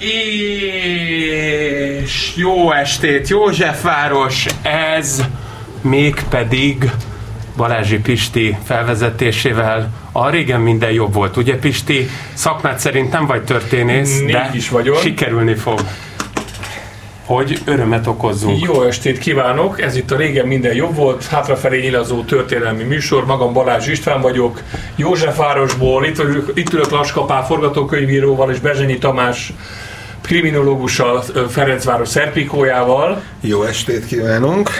És jó estét, Józsefváros, ez mégpedig Balázsi Pisti felvezetésével a régen minden jobb volt. Ugye Pisti, szakmát szerint nem vagy történész, Négy de is vagyok. sikerülni fog. Hogy örömet okozzunk. Jó estét kívánok! Ez itt a régen minden jobb volt, hátrafelé nyilazó történelmi műsor. Magam Balázs István vagyok, Józsefvárosból, itt, ülök- itt ülök Laskapá forgatókönyvíróval és Bezsenyi Tamás kriminológussal, Ferencváros szerpikójával. Jó estét kívánunk!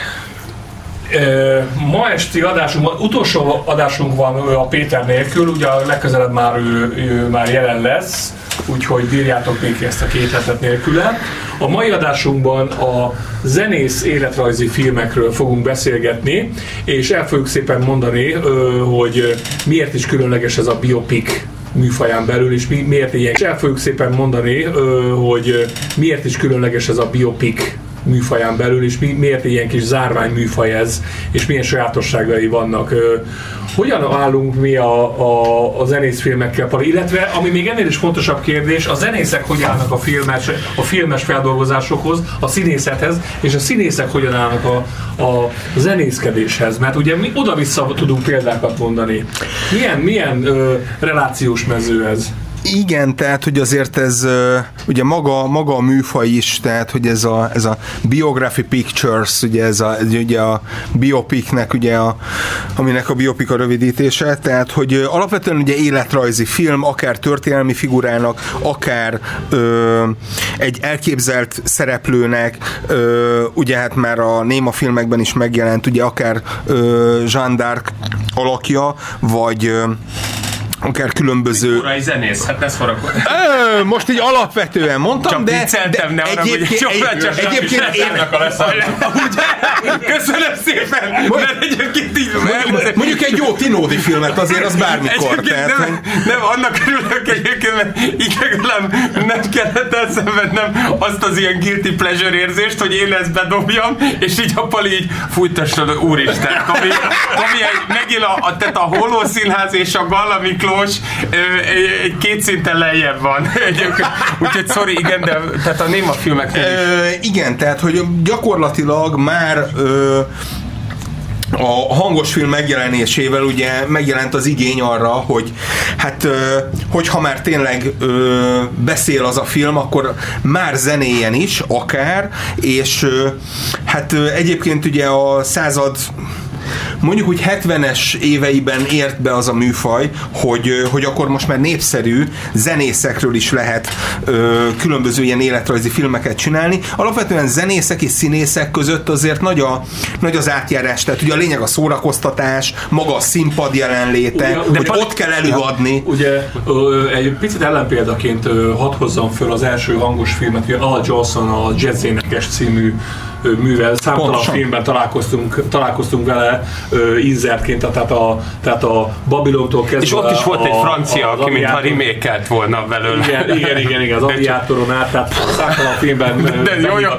Ma esti adásunk, utolsó adásunk van a Péter nélkül, ugye legközelebb már ő, ő már jelen lesz, úgyhogy bírjátok még ezt a két hetet nélküle. A mai adásunkban a zenész életrajzi filmekről fogunk beszélgetni, és el fogjuk szépen mondani, hogy miért is különleges ez a biopic műfaján belül, és mi, miért ilyen. És el fogjuk szépen mondani, hogy miért is különleges ez a biopic műfaján belül, és mi, miért ilyen kis zárvány műfaj ez, és milyen sajátosságai vannak. Hogyan állunk mi a, a, a zenészfilmekkel? Illetve, ami még ennél is fontosabb kérdés, a zenészek hogy állnak a filmes, a filmes feldolgozásokhoz, a színészethez, és a színészek hogyan állnak a, a zenészkedéshez. Mert ugye mi oda-vissza tudunk példákat mondani. Milyen, milyen ö, relációs mező ez? Igen, tehát hogy azért ez ugye maga, maga a műfaj is, tehát hogy ez a, ez a biography pictures, ugye ez a, ugye a biopicnek, ugye a, aminek a biopic a rövidítése, tehát hogy alapvetően ugye életrajzi film, akár történelmi figurának, akár ö, egy elképzelt szereplőnek, ö, ugye hát már a Néma filmekben is megjelent, ugye akár ö, Jean d'Arc alakja, vagy ö, akár különböző Urai zenész, hát ez forrakod. Most így alapvetően mondtam, Csak de, vicceltem, de ne arra, hogy egyébként, egy egy, csak egyébként én, Köszönöm szépen! Mert egyébként így mondjuk egy jó Tinódi filmet azért az bármikor. Egyébként Tehát, nem, nem, annak örülök egyébként, mert így legalább nem kellett elszenvednem azt az ilyen guilty pleasure érzést, hogy én ezt bedobjam, és így a Pali így fújtassa, úristen, Tomi, Tomi egy, megint a, a, tehát a Holó Színház és a Galla Miklós ö, egy, két szinten lejjebb van. Úgyhogy sorry, igen, de tehát a néma. Ö, igen, tehát hogy gyakorlatilag már ö, a hangos film megjelenésével ugye megjelent az igény arra, hogy hát hogyha már tényleg beszél az a film, akkor már zenéjen is, akár, és hát egyébként ugye a század mondjuk úgy 70-es éveiben ért be az a műfaj, hogy, hogy akkor most már népszerű zenészekről is lehet ö, különböző ilyen életrajzi filmeket csinálni. Alapvetően zenészek és színészek között azért nagy, a, nagy az átjárás, tehát ugye a lényeg a szórakoztatás, maga a színpad jelenléte, Ugye, hogy de ott kell előadni. Ugye ö, egy picit ellenpéldaként ö, hadd hozzam föl az első hangos filmet, ugye Al Jolson a Jazz énekes című művel. Számtalan Pontosan. filmben találkoztunk, találkoztunk vele inzertként, tehát a, tehát a Babilontól kezdve. És ott is volt egy a- francia, az aki mintha remékelt volna belőle. igen, igen, igen, igen, az aviátoron át, tehát számtalan filmben De jó,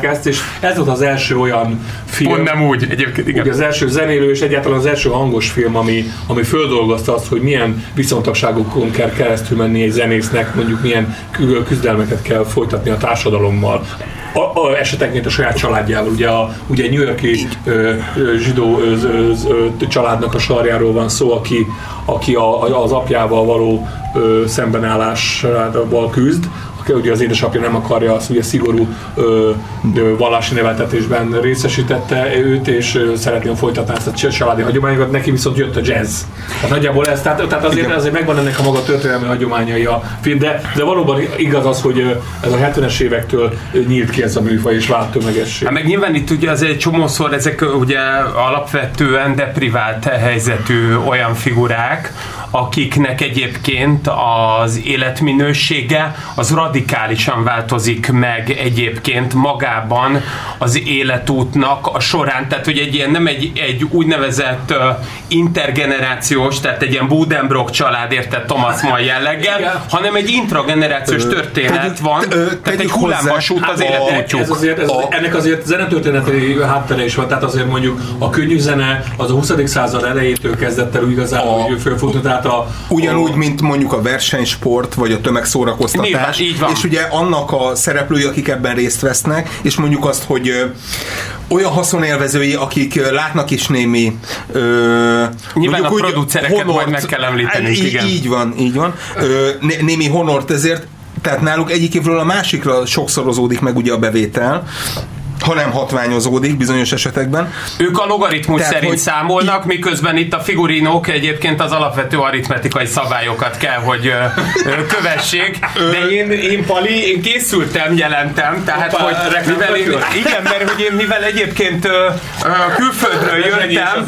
ezt, és ez volt az első olyan film, Pont nem úgy, egyébként igen. Ugye az első zenélő és egyáltalán az első hangos film, ami, ami földolgozta azt, hogy milyen viszontagságokon kell keresztül menni egy zenésznek, mondjuk milyen kü- küzdelmeket kell folytatni a társadalommal. A, a esetenként a saját családjával, ugye a ugye egy New Yorki ö, zsidó ö, ö, ö, családnak a sarjáról van szó, aki, aki a, az apjával való ö, szembenállásával küzd, ugye az édesapja nem akarja azt ugye szigorú ö, ö, vallási neveltetésben részesítette őt, és szeretném folytatni ezt a cs- családi hagyományokat, neki viszont jött a jazz. Tehát nagyjából ez, tehát, tehát azért, azért megvan ennek a maga történelmi hagyományai a film, de, de valóban igaz az, hogy ez a 70-es évektől nyílt ki ez a műfaj, és vált tömegessé. Hát meg nyilván itt ugye azért egy csomószor ezek ugye alapvetően deprivált helyzetű olyan figurák, akiknek egyébként az életminősége az radikálisan változik meg egyébként magában az életútnak a során. Tehát, hogy egy ilyen nem egy, egy úgynevezett uh, intergenerációs, tehát egy ilyen Budenbrock család, érted Thomas Mann jelleggel, Igen. hanem egy intragenerációs történet tegyük- van, ö, tehát egy hullámvasút Hát az életútjuk. Ez azért, ez, A- ennek azért zenetörténeti háttere is van, tehát azért mondjuk a könnyű zene az a 20. század elejétől kezdett el igazából A- hogy fölfutni, tehát tehát a... Ugyanúgy, a, mint mondjuk a versenysport, vagy a tömegszórakoztatás. Nyilván, így van. És ugye annak a szereplői, akik ebben részt vesznek, és mondjuk azt, hogy olyan haszonélvezői, akik látnak is némi ö, Nyilván mondjuk a producereket majd meg kell említenünk, így, igen. Így van, így van. Ö, né- némi honort ezért, tehát náluk egyik évről a másikra sokszorozódik meg ugye a bevétel, ha nem hatványozódik bizonyos esetekben. Ők a logaritmus Tehát, szerint hogy számolnak, miközben itt a figurinók egyébként az alapvető aritmetikai szabályokat kell, hogy ö, kövessék. De én, én Pali, én készültem, jelentem, tehát Hoppá, hogy mivel én, igen, mert hogy én mivel egyébként ö, ö, külföldről jöttem,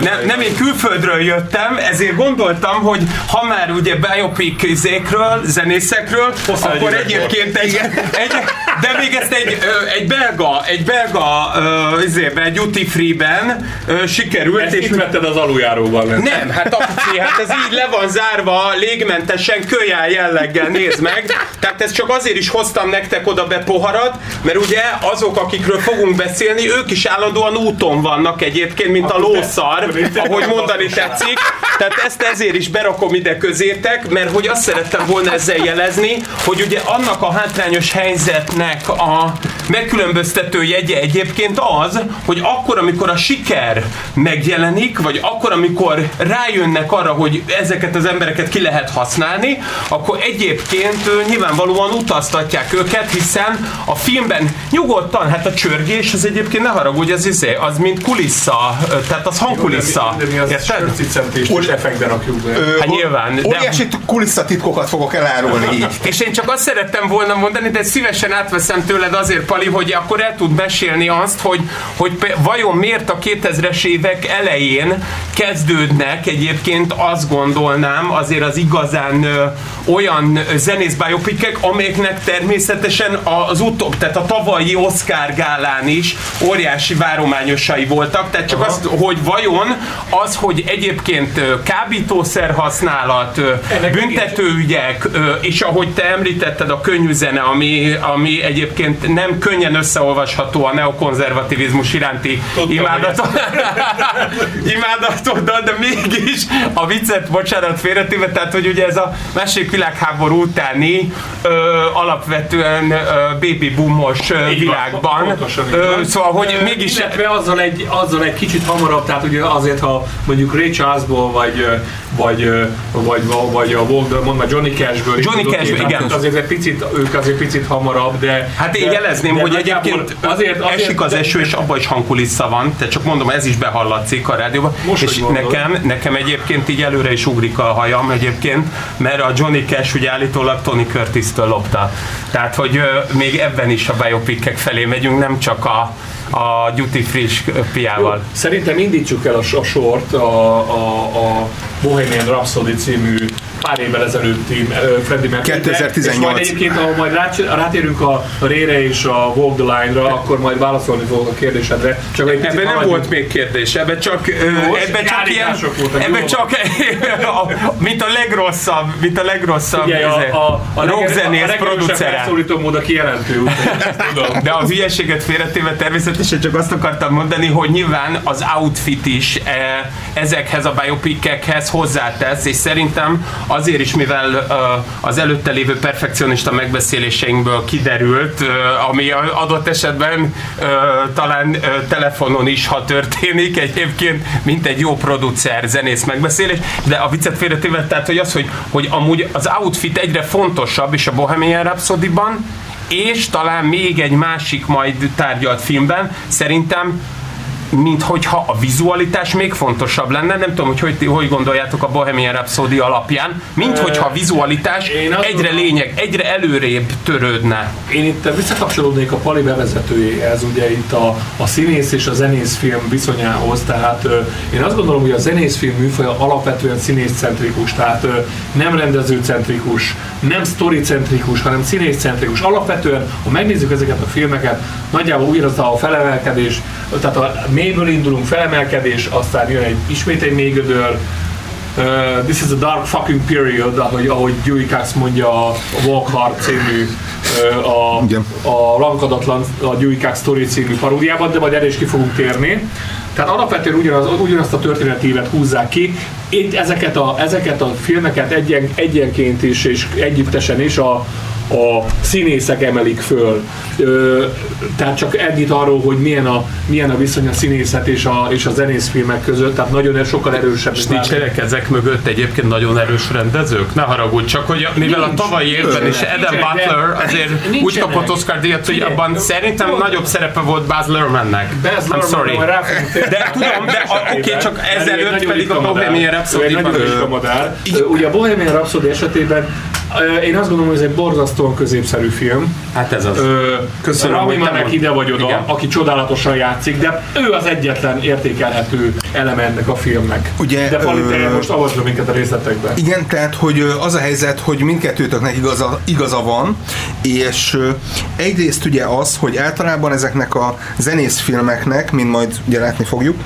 nem, nem én külföldről jöttem, ezért gondoltam, hogy ha már ugye biopic izékről, zenészekről, Hosszá akkor egy egyébként egy, egy, de még ezt egy, ö, egy belga, egy belga uh, izébe, egy duty free-ben ö, sikerült, Ezt és itt vetted az aluljáróban. Nem. nem, hát apuci, hát ez így le van zárva, légmentesen, kölyál jelleggel, nézd meg. Tehát ezt csak azért is hoztam nektek oda be poharat, mert ugye azok, akikről fogunk beszélni, ők is állandóan úton vannak egyébként, mint a lószar, ahogy mondani tetszik. Tehát ezt ezért is berakom ide közétek, mert hogy azt szerettem volna ezzel jelezni, hogy ugye annak a hátrányos helyzetnek a megkülönböztető jegye egyébként az, hogy akkor, amikor a siker megjelenik, vagy akkor, amikor rájönnek arra, hogy ezeket az embereket ki lehet használni, akkor egyébként nyilvánvalóan utaztatják őket, hiszen a filmben nyugodtan, hát a csörgés az egyébként ne haragudj, az, izé, az mint kulissza, tehát az hangkulissza. De mi az Érted? és effektben rakjuk be. Hát nyilván, de- Óriási kulisszatitkokat fogok elárulni így. És én csak azt szerettem volna mondani, de szívesen átveszem tőled azért, Pali, hogy akkor el tud mesélni azt, hogy, hogy vajon miért a 2000-es évek elején kezdődnek egyébként azt gondolnám azért az igazán olyan zenészbiopikek, amelyeknek természetesen az utóbb, tehát a tavalyi Oscar gálán is óriási várományosai voltak, tehát csak azt, hogy vajon az, hogy egyébként kábítószer használat, Ennek büntetőügyek, és ahogy te említetted a könnyű zene, ami, ami egyébként nem könnyen összeolvasható a neokonzervativizmus iránti Tudtam, imádatot, imádatoddal, de mégis a viccet, bocsánat, félretéve, tehát hogy ugye ez a második világháború utáni ö, alapvetően ö, baby boomos ö, világban. pontosan Ö, szóval, hogy Ö, mégis Illetve azzal egy, azzal egy kicsit hamarabb, tehát ugye azért, ha mondjuk Ray Charlesból, vagy, vagy, vagy, vagy, a Walk, mondd már Johnny Cashből. Johnny Cashből, igen. Azért egy picit, ők azért picit hamarabb, de... Hát én de- jelezném, de hogy nagyjából egyébként azért, azért, esik az de- eső, és abban is hangkulissza van, tehát csak mondom, ez is behallatszik a rádióban. Most, és nekem, nekem egyébként így előre is ugrik a hajam egyébként, mert a Johnny Cash ugye állítólag Tony Curtis-től lopta. Tehát, hogy még ebben is a biopikek felé megyünk, nem csak a, a duty free piával. Szerintem indítsuk el a, a sort a, a, a Bohemian Rhapsody című pár évvel ezelőtti Freddie Mercury. 2018. És majd egyébként, ha majd rá- rátérünk a Rére és a Walk the Line-ra, akkor majd válaszolni fogok a kérdésedre. Csak egy Ebben nem volt még kérdés, ebben csak, ebben csak ilyen, voltak, ebben csak, mint a legrosszabb, mint a legrosszabb Figyelj, a, izé, a, a, rockzenész a producere. felszólító mód a kijelentő. De a hülyeséget félretéve természetesen csak azt akartam mondani, hogy nyilván az outfit is e, ezekhez a biopikekhez hozzátesz, és szerintem azért is, mivel az előtte lévő perfekcionista megbeszéléseinkből kiderült, ami adott esetben talán telefonon is, ha történik egyébként, mint egy jó producer, zenész megbeszélés, de a viccet félretéve, tehát hogy az, hogy, hogy amúgy az outfit egyre fontosabb, és a Bohemian Rhapsody-ban, és talán még egy másik majd tárgyalt filmben szerintem mint hogyha a vizualitás még fontosabb lenne, nem tudom, hogy hogy, hogy gondoljátok a Bohemian Rhapsody alapján, mint hogyha a vizualitás egyre gondolom- lényeg, egyre előrébb törődne. Én itt visszakapcsolódnék a Pali bevezetőjéhez, ugye itt a, a színész és a zenészfilm viszonyához, tehát én azt gondolom, hogy a zenészfilm műfaja alapvetően színészcentrikus, tehát nem rendezőcentrikus, nem sztoricentrikus, hanem színészcentrikus. Alapvetően, ha megnézzük ezeket a filmeket, nagyjából újra a felemelkedés, tehát a mélyből indulunk, felemelkedés, aztán jön egy, ismét egy mély gödör, Uh, this is a dark fucking period, ahogy, ahogy Dewey Cox mondja a Walk Hard című, uh, a, Igen. a Lankadatlan, a Dewey Cox Story című paródiában, de majd erre is ki fogunk térni. Tehát alapvetően ugyanaz, ugyanazt a történetívet húzzák ki. Itt ezeket a, ezeket a filmeket egyen, egyenként is és együttesen is a, a színészek emelik föl. Ö, tehát csak ennyit arról, hogy milyen a, milyen a viszony a színészet és a, és a zenészfilmek között, tehát nagyon sokkal erősebb. És nincsenek ezek mögött egyébként nagyon erős rendezők? Ne haragudj, csak hogy mivel Nincs. a tavalyi évben is Adam Nincsenek, Butler azért nincsenek. úgy kapott Oscar díjat, hogy abban szerintem jó. nagyobb szerepe volt Baz Luhrmannnek. Baz I'm sorry. De tudom, de oké, csak ő egy ezelőtt pedig a. Bohemian Rhapsody Ugye a Bohemian Rhapsody esetében én azt gondolom, hogy ez egy borzasztóan középszerű film. Hát ez az. Ö, Köszönöm, Rami Malek ide vagy oda, Igen. aki csodálatosan játszik, de ő az egyetlen értékelhető eleme ennek a filmnek. Ugye, de Pali, te ö, most avasd minket a részletekbe. Igen, tehát, hogy az a helyzet, hogy mindkettőtöknek igaza, igaza van, és egyrészt ugye az, hogy általában ezeknek a zenészfilmeknek, mint majd ugye látni fogjuk,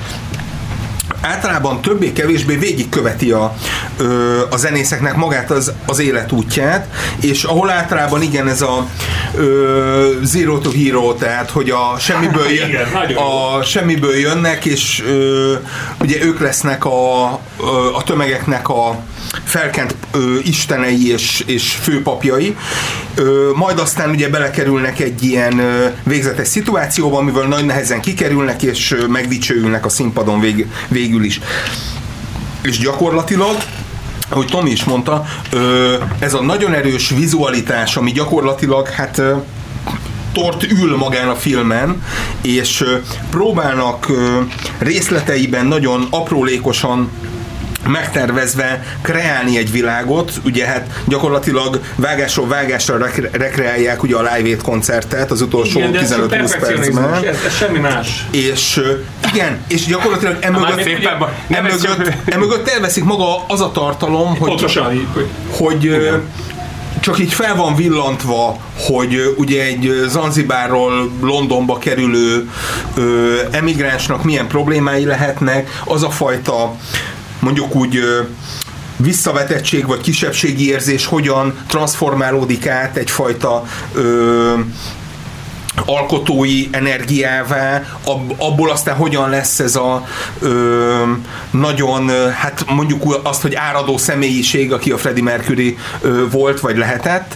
általában többé-kevésbé végigköveti a, ö, a zenészeknek magát az, az életútját, és ahol általában igen ez a ö, zero to hero, tehát hogy a semmiből, jön, Igen, a semmiből jönnek, és ö, ugye ők lesznek a, a tömegeknek a felkent ö, istenei és, és főpapjai, ö, majd aztán ugye belekerülnek egy ilyen ö, végzetes szituációba, amivel nagy nehezen kikerülnek, és ö, megdicsőülnek a színpadon vég, végül is. És gyakorlatilag ahogy Tomi is mondta, ez a nagyon erős vizualitás, ami gyakorlatilag hát ö, tort ül magán a filmen, és próbálnak részleteiben nagyon aprólékosan megtervezve kreálni egy világot, ugye hát gyakorlatilag vágásról vágásra rekre- rekreálják ugye a Live Aid koncertet az utolsó Igen, de ez csak 15-20 perfekcionizmus, percben, ez, ez semmi más. és igen, és gyakorlatilag emögött, emögött, emögött elveszik maga az a tartalom, hogy Pontosan hogy- hogy csak így fel van villantva, hogy ugye egy Zanzibárról Londonba kerülő ö, emigránsnak milyen problémái lehetnek, az a fajta mondjuk úgy visszavetettség vagy kisebbségi érzés hogyan transformálódik át egyfajta ö, alkotói energiává, ab, abból aztán hogyan lesz ez a ö, nagyon, hát mondjuk azt, hogy áradó személyiség, aki a Freddie Mercury ö, volt, vagy lehetett,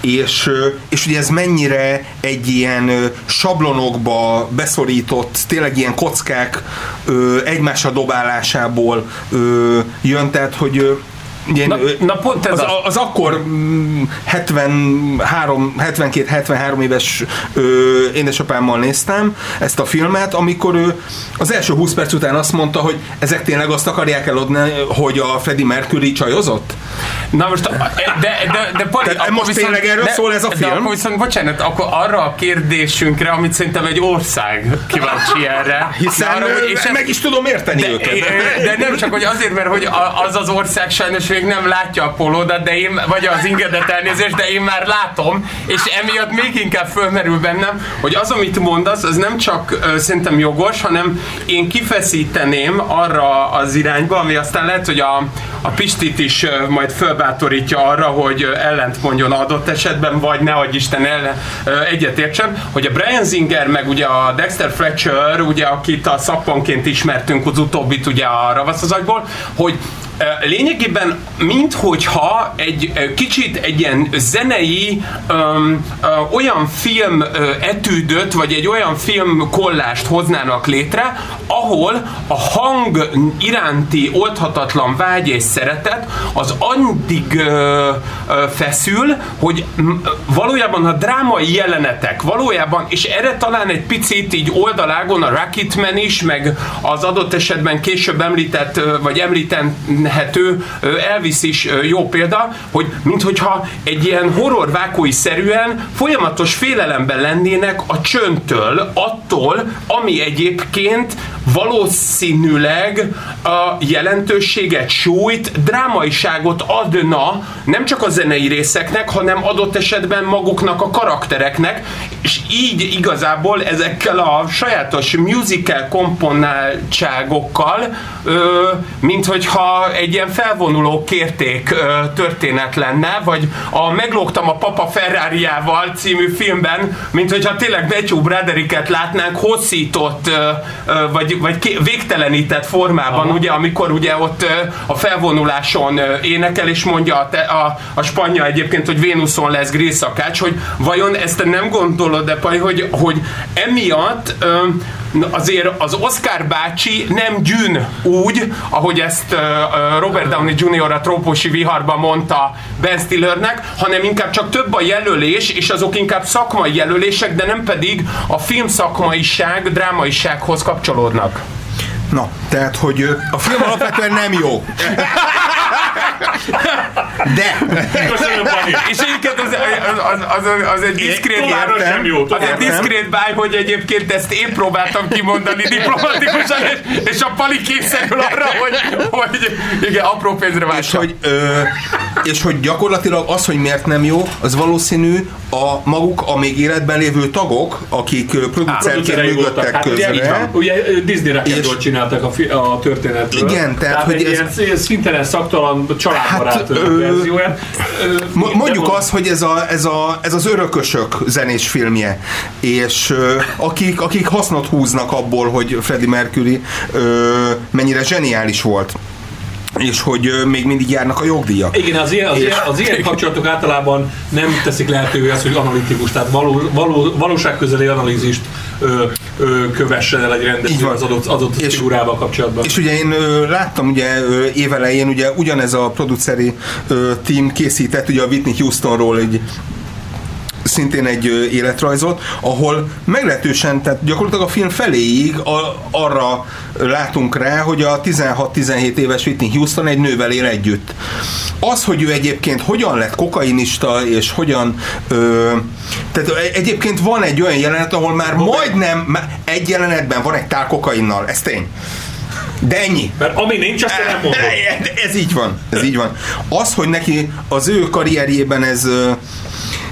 és, és ugye ez mennyire egy ilyen sablonokba beszorított, tényleg ilyen kockák ö, egymásra dobálásából ö, jön, tehát, hogy Ugye, Na- na pont ez az, az. az akkor mm, 73, 72-73 éves ö, édesapámmal néztem ezt a filmet, amikor ő az első 20 perc után azt mondta, hogy ezek tényleg azt akarják eladni, hogy a Freddie Mercury csajozott? Na most, de, de, de Pali, akkor most tényleg erről szól ez a De film? akkor viszont, bocsánat, akkor arra a kérdésünkre, amit szerintem egy ország kíváncsi erre. Hiszen De arra, hogy- és ez- meg is tudom érteni de, őket. de nem csak, hogy azért, mert hogy a- az az ország sajnos még nem látja a polódat, de én, vagy az ingedet elnézést, de én már látom, és emiatt még inkább fölmerül bennem, hogy az, amit mondasz, az nem csak ö, szerintem jogos, hanem én kifeszíteném arra az irányba, ami aztán lehet, hogy a, a Pistit is ö, majd fölbátorítja arra, hogy ellent mondjon adott esetben, vagy ne adj Isten ellen, ö, egyetértsem, hogy a Brian Singer, meg ugye a Dexter Fletcher, ugye akit a szappanként ismertünk, az utóbbit ugye a Ravasz az agyból, hogy lényegében minthogyha egy kicsit egy ilyen zenei öm, ö, olyan film ö, etűdöt, vagy egy olyan film kollást hoznának létre, ahol a hang iránti oldhatatlan vágy és szeretet az addig ö, ö, feszül, hogy valójában a drámai jelenetek, valójában, és erre talán egy picit így oldalágon a Rocketman is, meg az adott esetben később említett, vagy említhető ö, Elvis is jó példa, hogy minthogyha egy ilyen horror vákói szerűen folyamatos félelemben lennének a csöntől, attól, ami egyébként valószínűleg a jelentőséget, súlyt, drámaiságot adna nem csak a zenei részeknek, hanem adott esetben maguknak a karaktereknek, és így igazából ezekkel a sajátos musical komponáltságokkal, ö, mint hogyha egy ilyen felvonuló kérték ö, történet lenne, vagy a Meglógtam a Papa Ferrariával című filmben, mint hogyha tényleg Matthew Brodericket látnánk hosszított, ö, ö, vagy vagy, ké- végtelenített formában, Aha. ugye, amikor ugye ott ö, a felvonuláson ö, énekel, és mondja a, te, a, a spanya egyébként, hogy Vénuszon lesz grészszakács, hogy vajon ezt nem gondolod, de Pai, hogy, hogy emiatt azért az Oscar bácsi nem gyűn úgy, ahogy ezt Robert Downey Jr. a trópusi viharban mondta Ben Stillernek, hanem inkább csak több a jelölés, és azok inkább szakmai jelölések, de nem pedig a film szakmaiság, drámaisághoz kapcsolódnak. Na, tehát, hogy a film alapvetően nem jó. De, Köszönöm, Pani. És egyébként az, az, az, az, az egy diszkrét sem jó. Az egy diszkrét báj, hogy egyébként ezt én próbáltam kimondani diplomatikusan, és, és a pali kényszerül arra, hogy, hogy igen, apró pénzre és váltsa. hogy, ö, és hogy gyakorlatilag az, hogy miért nem jó, az valószínű a maguk a még életben lévő tagok, akik ö, producerként működtek Hát ugye, közre. ugye Disney rekordot És- csináltak a, fi, a történetről. Igen, tehát, hogy egy ez- ilyen szintelen szaktalan családbarát Hát, ö, verzióját. Ö, Mondjuk mond- azt, hogy ez, a, ez, a, ez az örökösök zenés filmje, és ö, akik, akik hasznot húznak abból, hogy Freddie Mercury ö, mennyire zseniális volt és hogy még mindig járnak a jogdíjak. Igen, az ilyen, az, És- ilyen, az ilyen kapcsolatok általában nem teszik lehetővé azt, hogy analitikus, tehát való, való, valóságközeli analízist ö, ö, kövessen el egy van. az adott, adott És- figurával kapcsolatban. És ugye én ö, láttam ugye ö, évelején, ugye ugyanez a produceri ö, team készített ugye a Whitney Houstonról egy szintén egy életrajzot, ahol meglehetősen, tehát gyakorlatilag a film feléig a, arra látunk rá, hogy a 16-17 éves Whitney Houston egy nővel él együtt. Az, hogy ő egyébként hogyan lett kokainista, és hogyan ö, tehát egyébként van egy olyan jelenet, ahol már majdnem, egy jelenetben van egy tál kokainnal, ez tény. De ennyi. Mert ami nincs, azt nem mondod. Ez így van, ez így van. Az, hogy neki az ő karrierjében ez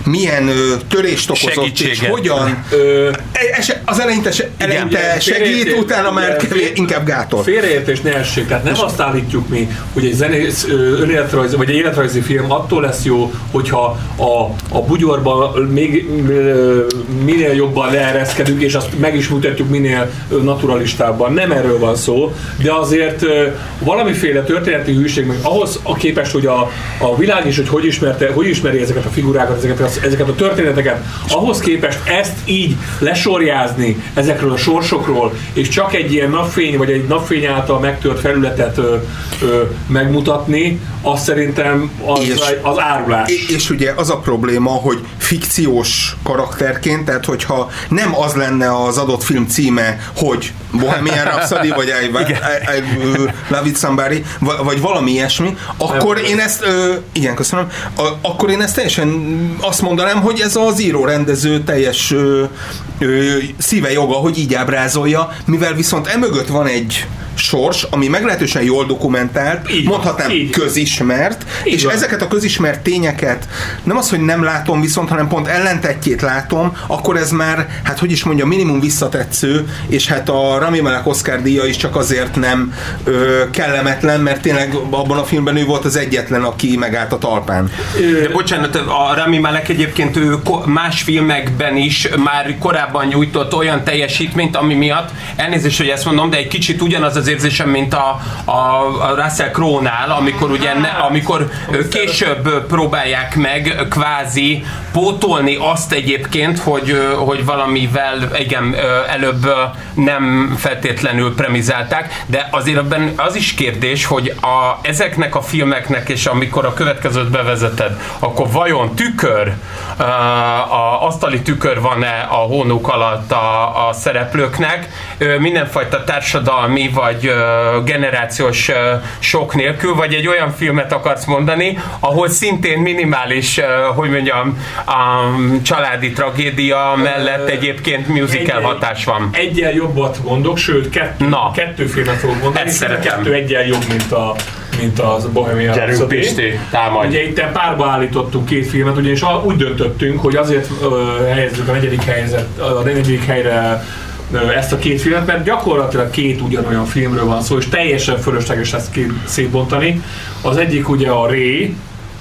milyen ö, törést okozott, és Segítséget. hogyan Ö, e- ese- az eleinte, se, eleinte Igen, segít, félreértés- utána már igen, kevés, fél- inkább gátol. Félreértés ne essék, tehát nem azt állítjuk mi, hogy egy zenész ö, önéletrajzi, vagy egy életrajzi film attól lesz jó, hogyha a, a bugyorba még ö, minél jobban leereszkedünk, és azt meg is mutatjuk minél naturalistábban. Nem erről van szó, de azért ö, valamiféle történeti hűség, meg ahhoz a képest, hogy a, a világ is, hogy hogy, ismerte, hogy ismeri ezeket a figurákat, ezeket a, ezeket a történeteket, ahhoz képest ezt így lesorjázni ezekről a sorsokról, és csak egy ilyen napfény, vagy egy napfény által megtört felületet ö, ö, megmutatni, az szerintem az, És- az árulás. És, és ugye az a probléma, hogy fikciós karakterként, tehát hogyha nem az lenne az adott film címe, hogy Bohemian Rhapsody, vagy I, I, I, I Love It Somebody, vagy, vagy valami ilyesmi, akkor Nem. én ezt, ö, igen, köszönöm, a, akkor én ezt teljesen azt mondanám, hogy ez az író-rendező teljes ö, szíve joga, hogy így ábrázolja, mivel viszont emögött van egy sors, ami meglehetősen jól dokumentált, Így mondhatnám így. közismert, Így és van. ezeket a közismert tényeket nem az, hogy nem látom viszont, hanem pont ellentetjét látom, akkor ez már, hát hogy is mondja, minimum visszatetsző, és hát a Rami Malek Oscar díja is csak azért nem ö, kellemetlen, mert tényleg abban a filmben ő volt az egyetlen, aki megállt a talpán. De bocsánat, a Rami Malek egyébként ő más filmekben is már korábban nyújtott olyan teljesítményt, ami miatt, elnézést, hogy ezt mondom, de egy kicsit ugyanaz az érzésem, mint a, a, a Russell Crowe-nál, amikor ugye ne, amikor később próbálják meg kvázi pótolni azt egyébként, hogy, hogy valamivel igen, előbb nem feltétlenül premizálták, de azért ebben az is kérdés, hogy a, ezeknek a filmeknek, és amikor a következőt bevezeted, akkor vajon tükör, ö, a asztali tükör van-e a hónuk alatt a, a szereplőknek, mindenfajta társadalmi vagy generációs sok nélkül, vagy egy olyan filmet akarsz mondani, ahol szintén minimális, hogy mondjam, a családi tragédia mellett egyébként musical Egy- hatás van. Egyel jobbat mondok, sőt kettő, Na. kettő filmet fogok mondani, Ezt a szeretem. kettő egyel jobb, mint a mint az Bohemian Gyerünk, Rhapsody. Pisti, támadj. Ugye itt párba állítottunk két filmet, ugyanis a- úgy döntöttünk, hogy azért ö, helyezzük a negyedik, helyzet, a negyedik helyre ezt a két filmet, mert gyakorlatilag két ugyanolyan filmről van szó, és teljesen fölösleges ezt két szétbontani. Az egyik ugye a Ré,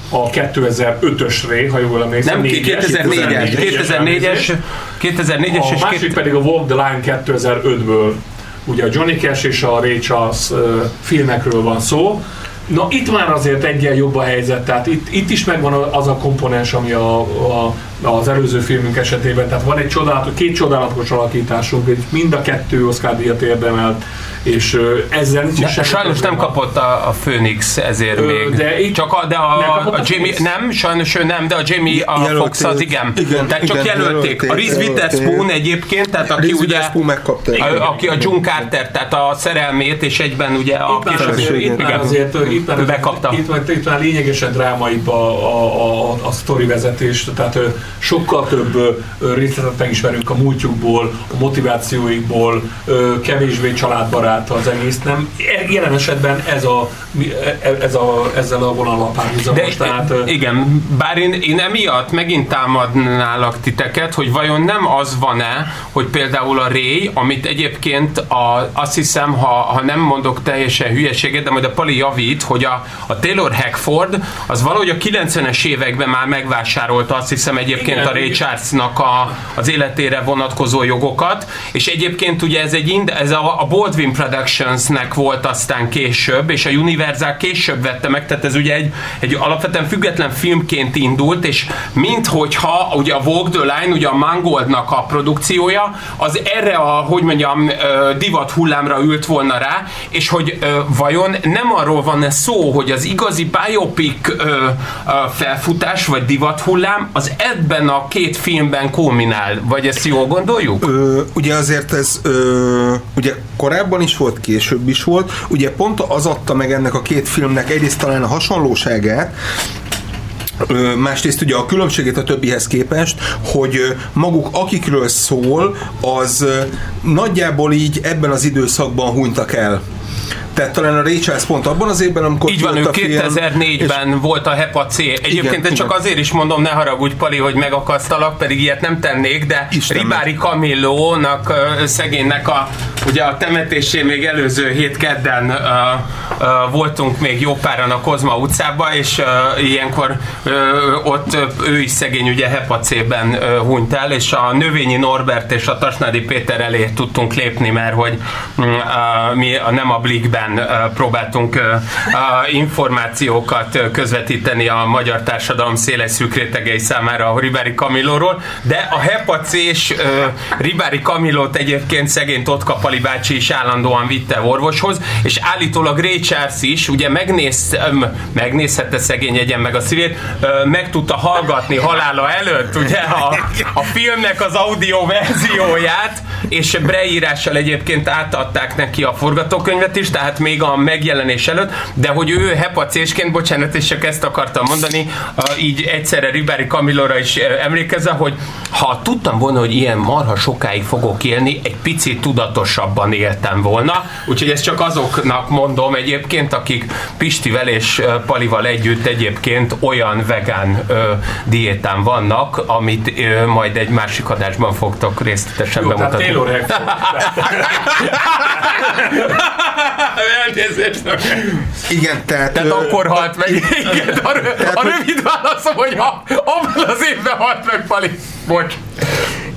a 2005-ös Ré, ha jól emlékszem. Nem, négyes, 2004-es, 2004-es, 2004-es a és másik két, pedig a Walk the Line 2005-ből. ugye a Johnny Cash és a Ray Charles ö, filmekről van szó. Na itt már azért egyen jobb a helyzet, tehát itt, itt is megvan az a komponens, ami a, a, az előző filmünk esetében, tehát van egy csodálatos, két csodálatos alakításunk, és mind a kettő Oscar díjat érdemelt, és ezzel nincs De, semmi sajnos nem kapott a, a Phoenix ezért Ö, még. de itt- csak a, de Nem a, kapott a a Jamie, Phoenix? nem, sajnos ő nem, de a Jamie a Jelölték. Fox az igen. Igen, tehát csak igen, jelölték. A Reese jelölték. Witherspoon egyébként, tehát aki Reese ugye megkapta. a, aki a June Carter, tehát a szerelmét, és egyben ugye a Itt már későbbi- azért, itt már igen. azért itt már, Bekapta. Itt, már, itt már lényegesen drámaibb a, a, a, a sztori vezetés, tehát sokkal több részletet megismerünk a múltjukból, a motivációikból, kevésbé családbarát az egész. Nem, jelen esetben ez a, e- ez a, ezzel a vonallal párhuzamos. De Tehát, igen, bár én, én emiatt megint támadnálak titeket, hogy vajon nem az van-e, hogy például a Ray, amit egyébként a, azt hiszem, ha, ha nem mondok teljesen hülyeséget, de majd a Pali javít, hogy a, a Taylor Hackford az valahogy a 90-es években már megvásárolta azt hiszem egyébként Igen. a Ray Charlesnak a, az életére vonatkozó jogokat, és egyébként ugye ez egy ind, ez a, a Baldwin Productionsnek volt aztán később, és a Universal később vette meg, tehát ez ugye egy, egy alapvetően független filmként indult, és minthogyha ugye a Vogue the Line, ugye a Mangoldnak a produkciója, az erre a, hogy mondjam, divat hullámra ült volna rá, és hogy vajon nem arról van ez szó, hogy az igazi biopic ö, felfutás, vagy divat hullám, az ebben a két filmben kulminál, vagy ezt jól gondoljuk? Ö, ugye azért ez ö, ugye korábban is volt, később is volt, ugye pont az adta meg ennek a két filmnek egyrészt talán a hasonlóságát, másrészt ugye a különbségét a többihez képest, hogy maguk akikről szól, az nagyjából így ebben az időszakban hunytak el. Tehát talán a Ray Charles pont abban az évben, amikor Így van, ő a film, 2004-ben volt a HEPA C. Egyébként Igen, ez csak igen. azért is mondom, ne haragudj Pali, hogy megakasztalak, pedig ilyet nem tennék, de Isten Ribári Kamillónak, szegénynek a, ugye a temetésén még előző hét kedden ö, ö, voltunk még jó páran a Kozma utcába, és ö, ilyenkor ö, ott ö, ő is szegény ugye HEPA C-ben ö, hunyt el, és a Növényi Norbert és a Tasnádi Péter elé tudtunk lépni, mert hogy ö, mi a, nem a Blikben ö, próbáltunk információkat közvetíteni a magyar társadalom széles szűk rétegei számára a Ribári Kamilóról, de a HEPA C-s Ribári Kamilót egyébként szegény Totka Pali bácsi is állandóan vitte orvoshoz, és állítólag Ray Charles is, ugye megnéz, megnézhette szegény egyen meg a szívét, meg tudta hallgatni halála előtt, ugye a, a filmnek az audio verzióját, és beírással egyébként átadták neki a forgatókönyvet is, tehát még a megjelenés előtt, de hogy ő hepacésként, bocsánat, és csak ezt akartam mondani, így egyszerre Ribári Kamilóra is ö, emlékezve, hogy ha tudtam volna, hogy ilyen marha sokáig fogok élni, egy picit tudatosabban éltem volna, úgyhogy ezt csak azoknak mondom egyébként, akik Pistivel és Palival együtt egyébként olyan vegán ö, diétán vannak, amit ö, majd egy másik adásban fogtok részletesen jó, bemutatni. Hackford. Elnézést. Igen, tehát, Tehát akkor halt meg. Igen, a, rö- a rövid válaszom, hogy ha, abban az évben halt meg Pali. Bocs.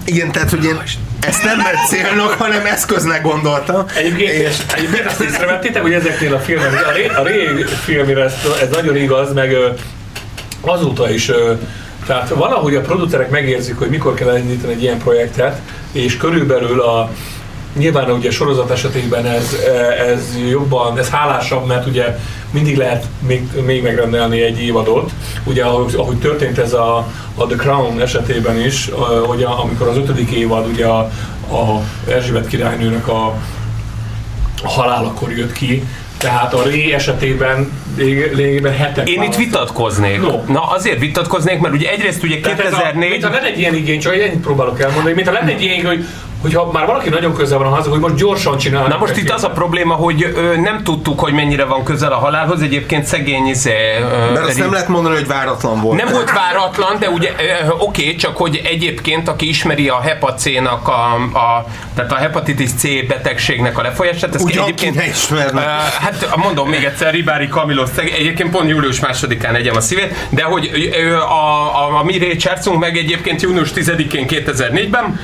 Igen, tehát hogy én ezt nem mert célnak, hanem eszköznek gondoltam. Egyébként, és egyébként azt észrevettétek, hogy ezeknél a filmeknél, a Ray, a Ray filmére ez, ez nagyon igaz, meg azóta is, tehát valahogy a producerek megérzik, hogy mikor kell elindítani egy ilyen projektet, és körülbelül a Nyilván ugye sorozat esetében ez, ez jobban, ez hálásabb, mert ugye mindig lehet még, még megrendelni egy évadot. Ugye ahogy, ahogy történt ez a, a The Crown esetében is, hogy a, amikor az ötödik évad ugye a, a Erzsébet királynőnek a halálakor jött ki, tehát a Ré esetében lényegében hetek Én itt vitatkoznék. No. Na azért vitatkoznék, mert ugye egyrészt ugye Tehát ez a, 2004... mint ha lenne egy ilyen igény, csak ennyit próbálok elmondani, mint ha lenne egy ilyen, hogy hogyha már valaki nagyon közel van a haza, hogy most gyorsan csinál. Na most itt az a probléma, hogy ö, nem tudtuk, hogy mennyire van közel a halálhoz, egyébként szegény izé, ö, Mert azt nem lehet mondani, hogy váratlan volt. Nem volt váratlan, de ugye ö, oké, csak hogy egyébként aki ismeri a hepa C-nak a, a, tehát a hepatitis C betegségnek a lefolyását, ezt Ugyan egyébként ne ismerne. Ö, hát mondom még egyszer, Ribári Kamiló, szeg- egyébként pont július másodikán egyem a szívét, de hogy ö, a, a, a mi Ray Charlesunk meg egyébként június 10-én 2004-ben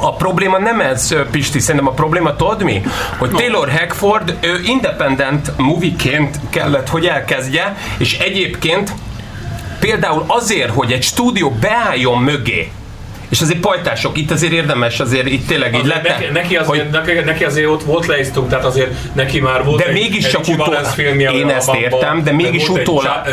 a probléma nem ez, Pisti, szerintem a probléma tudod mi? Hogy Taylor Hackford ő independent movieként kellett, hogy elkezdje, és egyébként például azért, hogy egy stúdió beálljon mögé, és azért pajtások, itt azért érdemes, azért itt tényleg így lett. Neki, neki, azért, hogy, neki, neki azért ott volt leisztunk, tehát azért neki már volt de egy, mégis egy csak utólag, filmje, én ezt értem, de mégis utólag,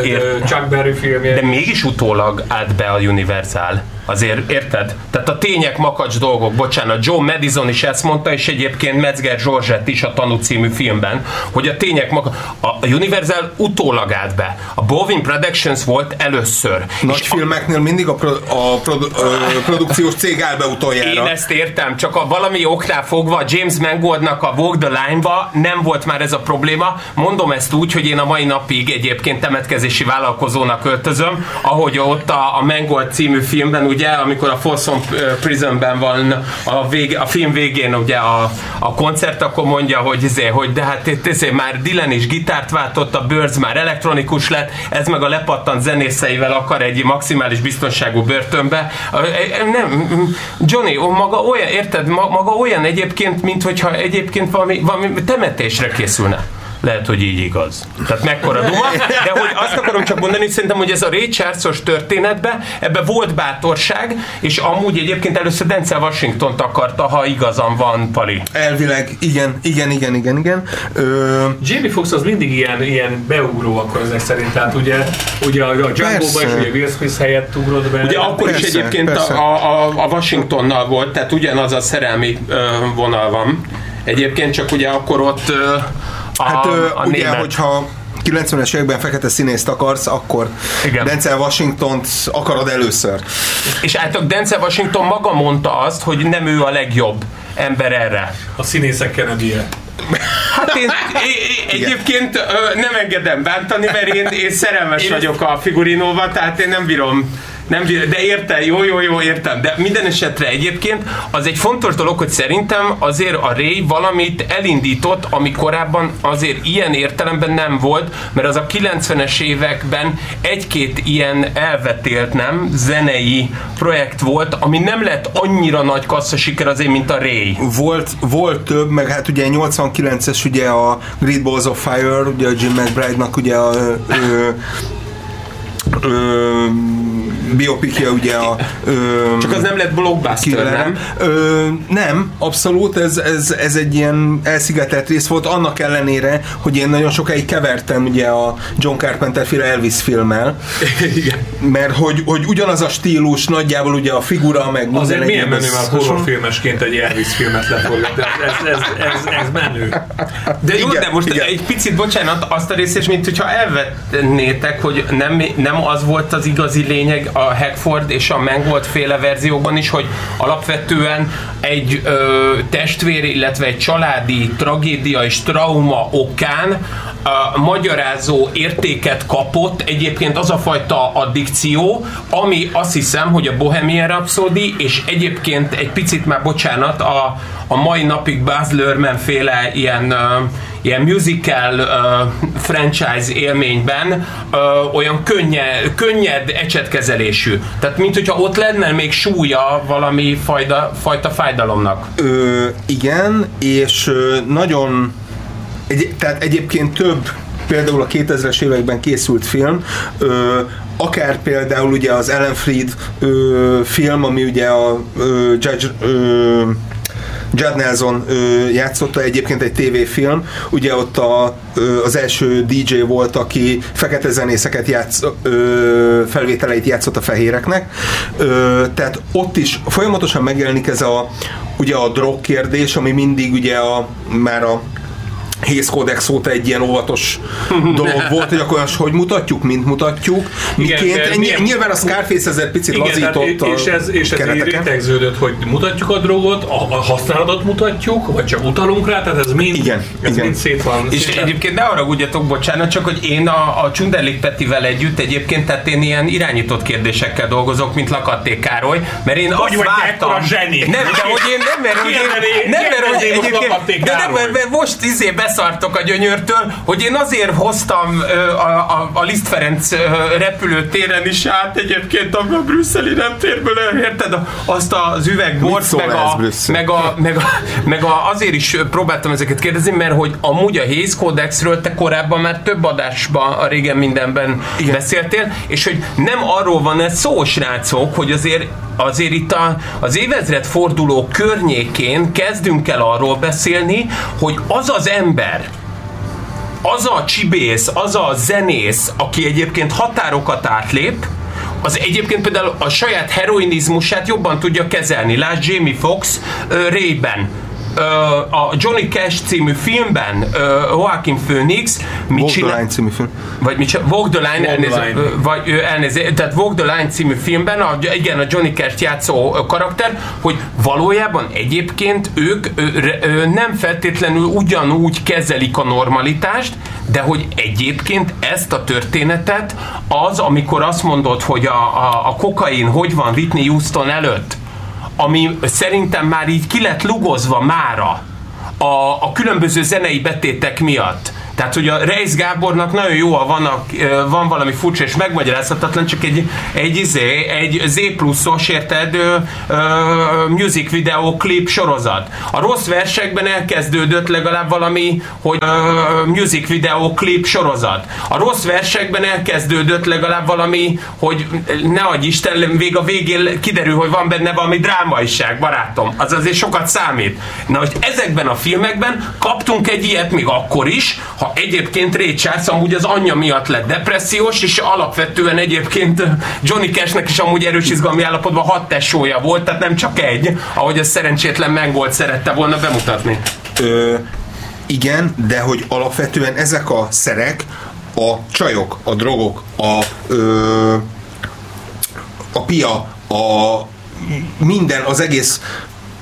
Chuck Berry filmje. De mégis utólag állt be a Universal. Azért érted? Tehát a tények makacs dolgok, bocsánat, Joe Madison is ezt mondta, és egyébként Metzger Georgette is a Tanú című filmben, hogy a tények makacs... A Universal utólag állt be. A Bovin Productions volt először. Nagy és filmeknél a... mindig a, pro, a produ, ö, produkciós cég áll be utoljára. Én ezt értem, csak a valami oknál fogva James Mangoldnak a Walk the Line-ba nem volt már ez a probléma. Mondom ezt úgy, hogy én a mai napig egyébként temetkezési vállalkozónak öltözöm, ahogy ott a, a Mangold című filmben úgy ugye, amikor a Folsom Prisonben van a, vége, a film végén ugye a, a koncert, akkor mondja, hogy, izé, hogy de hát itt izé, már Dylan is gitárt váltott, a Birds már elektronikus lett, ez meg a lepattant zenészeivel akar egy maximális biztonságú börtönbe. Nem, Johnny, maga olyan, érted, maga olyan egyébként, mint hogyha egyébként valami, valami temetésre készülne lehet, hogy így igaz. Tehát mekkora duma, de hogy azt akarom csak mondani, hogy szerintem, hogy ez a Ray Charles-os történetben, ebbe volt bátorság, és amúgy egyébként először Denzel washington akarta, ha igazam van, Pali. Elvileg, igen, igen, igen, igen, igen. Ö... Jamie Foxx az mindig ilyen, ilyen beugró akkor ezek szerint, tehát ugye, ugye a Django-ban is ugye Will Smith helyett ugrott be. Ugye akkor persze, is egyébként persze. A, a, a Washingtonnal volt, tehát ugyanaz a szerelmi ö, vonal van. Egyébként csak ugye akkor ott a, hát a ugye, német. hogyha 90-es években fekete színészt akarsz, akkor Igen. Denzel Washington-t akarod először. És általában Denzel Washington maga mondta azt, hogy nem ő a legjobb ember erre. A színészek kennedy -e. Hát én, én egyébként nem engedem bántani, mert én, én szerelmes én vagyok a figurinóval, tehát én nem bírom nem, de értem, jó, jó, jó, értem. De minden esetre egyébként az egy fontos dolog, hogy szerintem azért a Ray valamit elindított, ami korábban azért ilyen értelemben nem volt, mert az a 90-es években egy-két ilyen elvetélt, nem, zenei projekt volt, ami nem lett annyira nagy kassza siker azért, mint a Ray. Volt, volt több, meg hát ugye 89-es ugye a Great Balls of Fire, ugye a Jim McBride-nak ugye a, ö, ö, biopikja ugye a... Ö, Csak az nem lett blockbuster, nem? Ö, nem, abszolút, ez, ez, ez egy ilyen elszigetelt rész volt, annak ellenére, hogy én nagyon sokáig kevertem ugye a John Carpenter féle Elvis filmmel, Igen. mert hogy, hogy ugyanaz a stílus, nagyjából ugye a figura, meg Azért milyen menő már horrorfilmesként egy Elvis filmet leforgatni, ez, ez, ez, ez, menő. De jó, igen, de most igen. egy picit, bocsánat, azt a részt, mint hogyha elvetnétek, hogy nem, nem az volt az igazi lényeg a Hackford és a Mangold féle verzióban is, hogy alapvetően egy ö, testvér, illetve egy családi tragédia és trauma okán magyarázó értéket kapott egyébként az a fajta addikció, ami azt hiszem, hogy a Bohemian Rhapsody, és egyébként egy picit már bocsánat, a, a mai napig Baz Luhrmann féle ilyen uh, ilyen musical uh, franchise élményben uh, olyan könnye, könnyed ecsetkezelésű. Tehát mint hogyha ott lenne még súlya valami fajda, fajta fájdalomnak. Ö, igen, és nagyon egy, tehát egyébként több például a 2000-es években készült film, ö, akár például ugye az Ellen Fried ö, film, ami ugye a ö, Judge ö, Judd Nelson ö, játszotta egyébként egy tévéfilm, ugye ott a, ö, az első DJ volt, aki fekete zenészeket játsz, ö, felvételeit játszott a fehéreknek, ö, tehát ott is folyamatosan megjelenik ez a ugye a drog kérdés, ami mindig ugye a, már a Hész Codex óta egy ilyen óvatos dolog volt, hogy akkor hogy mutatjuk, mint mutatjuk. Miként, igen, milyen, nyilván a Scarface ezzel picit igen, lazított és ez, és ez rétegződött, hogy mutatjuk a drogot, a, a használatot mutatjuk, vagy csak utalunk rá, tehát ez mind, igen, ez igen. mind szét van. És szépen. egyébként ne arra gudjatok, bocsánat, csak hogy én a, a Csunderlik Petivel együtt egyébként, tehát én ilyen irányított kérdésekkel dolgozok, mint Lakatték Károly, mert én hogy azt vártam. Nem, de hogy én nem, mert hogy én, nem, mert hogy egyébként, de nem, mert most izé leszartok a gyönyörtől, hogy én azért hoztam a, a, a Liszt Ferenc repülőtéren is át egyébként a, a brüsszeli reptérből, érted? Azt az üvegbort, meg a, meg, a, meg, a, meg a, azért is próbáltam ezeket kérdezni, mert hogy amúgy a Hayes Codexről te korábban már több adásban, a régen mindenben Igen. beszéltél, és hogy nem arról van ez szó, srácok, hogy azért azért itt a, az évezred forduló környékén kezdünk el arról beszélni, hogy az az ember, az a csibész, az a zenész, aki egyébként határokat átlép, az egyébként például a saját heroinizmusát jobban tudja kezelni. Lásd Jamie Foxx uh, Ray-ben a Johnny Cash című filmben Joaquin Phoenix mit Walk csinál? the Line című film. Vagy mit csinál? Walk the Line, Walk elnéző, the line. vagy elnéző, tehát Walk the Line című filmben, a, igen, a Johnny Cash játszó karakter, hogy valójában egyébként ők nem feltétlenül ugyanúgy kezelik a normalitást, de hogy egyébként ezt a történetet az, amikor azt mondod, hogy a, a, a kokain hogy van Whitney Houston előtt, ami szerintem már így ki lett lugozva mára a, a különböző zenei betétek miatt. Tehát, hogy a Reis Gábornak nagyon jó, a, van valami furcsa és megmagyarázhatatlan, csak egy, egy, izé, egy Z pluszos, érted, ö, ö, music video klip sorozat. A rossz versekben elkezdődött legalább valami, hogy ö, music video klip sorozat. A rossz versekben elkezdődött legalább valami, hogy ne adj Isten, vég a végén kiderül, hogy van benne valami drámaiság, barátom. Az azért sokat számít. Na, hogy ezekben a filmekben kaptunk egy ilyet még akkor is, ha egyébként Ray Charles amúgy az anyja miatt lett depressziós, és alapvetően egyébként Johnny Cashnek is amúgy erős izgalmi állapotban hat tesója volt, tehát nem csak egy, ahogy ez szerencsétlen Mengold szerette volna bemutatni. Ö, igen, de hogy alapvetően ezek a szerek, a csajok, a drogok, a, ö, a pia, a minden, az egész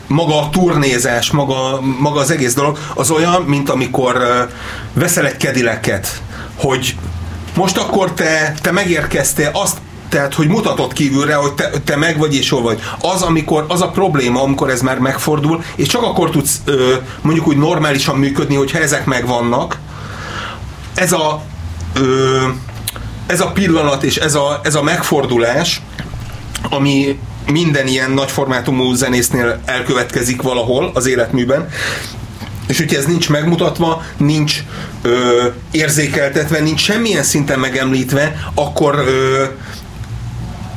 maga a turnézás, maga, maga az egész dolog, az olyan, mint amikor veszel egy kedileket, hogy most akkor te, te megérkeztél, azt tehát, hogy mutatott kívülre, hogy te, te meg vagy és hol vagy. Az, amikor, az a probléma, amikor ez már megfordul, és csak akkor tudsz ö, mondjuk úgy normálisan működni, hogyha ezek megvannak. Ez a ö, ez a pillanat és ez a, ez a megfordulás, ami minden ilyen nagyformátumú zenésznél elkövetkezik valahol az életműben, és hogyha ez nincs megmutatva, nincs ö, érzékeltetve, nincs semmilyen szinten megemlítve, akkor ö,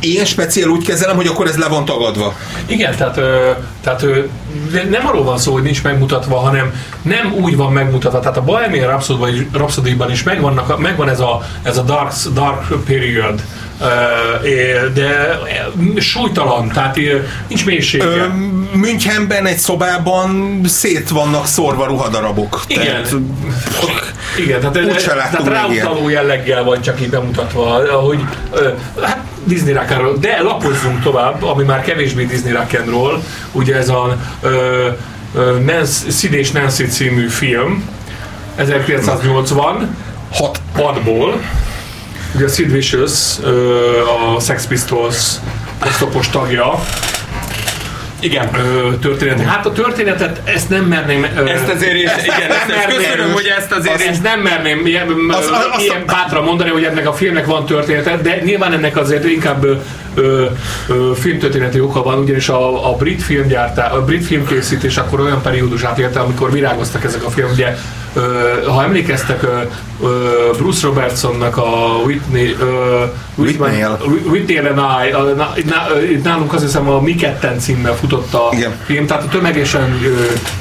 én speciál úgy kezelem, hogy akkor ez le van tagadva. Igen, tehát, ö, tehát ö, nem arról van szó, hogy nincs megmutatva, hanem nem úgy van megmutatva. Tehát a Bohemian Rhapsody-ban is megvannak, megvan ez a, ez a dark, dark period, de súlytalan, tehát nincs mélysége. Münchenben egy szobában szét vannak szorva ruhadarabok. Igen. Tehát, igen, tehát, úgy tehát ráutaló jelleggel van csak így bemutatva, ahogy hát Disney rock de lapozzunk tovább, ami már kevésbé Disney rock ugye ez a uh, Nancy, Sid és Nancy című film, 1980, 6 ból Ugye a Sid Vicious, a Sex Pistols osztopos tagja, igen. Ö, történet. Hát a történetet, ezt nem merném... Ö, ezt azért is, ezt igen, ezt, ezt köszönöm, hogy ezt azért azt, Ezt nem merném ilyen, az, az, ilyen bátran mondani, hogy ennek a filmnek van története, de nyilván ennek azért inkább ö, ö, ö, filmtörténeti oka van, ugyanis a, a brit filmgyártás, a brit filmkészítés akkor olyan periódusát érte, amikor virágoztak ezek a filmek, ugye ha emlékeztek, Bruce Robertsonnak a Whitney, Whitney, Whitney and I, nálunk azt hiszem a Mi ketten címmel futott a Igen. film, tehát a tömegesen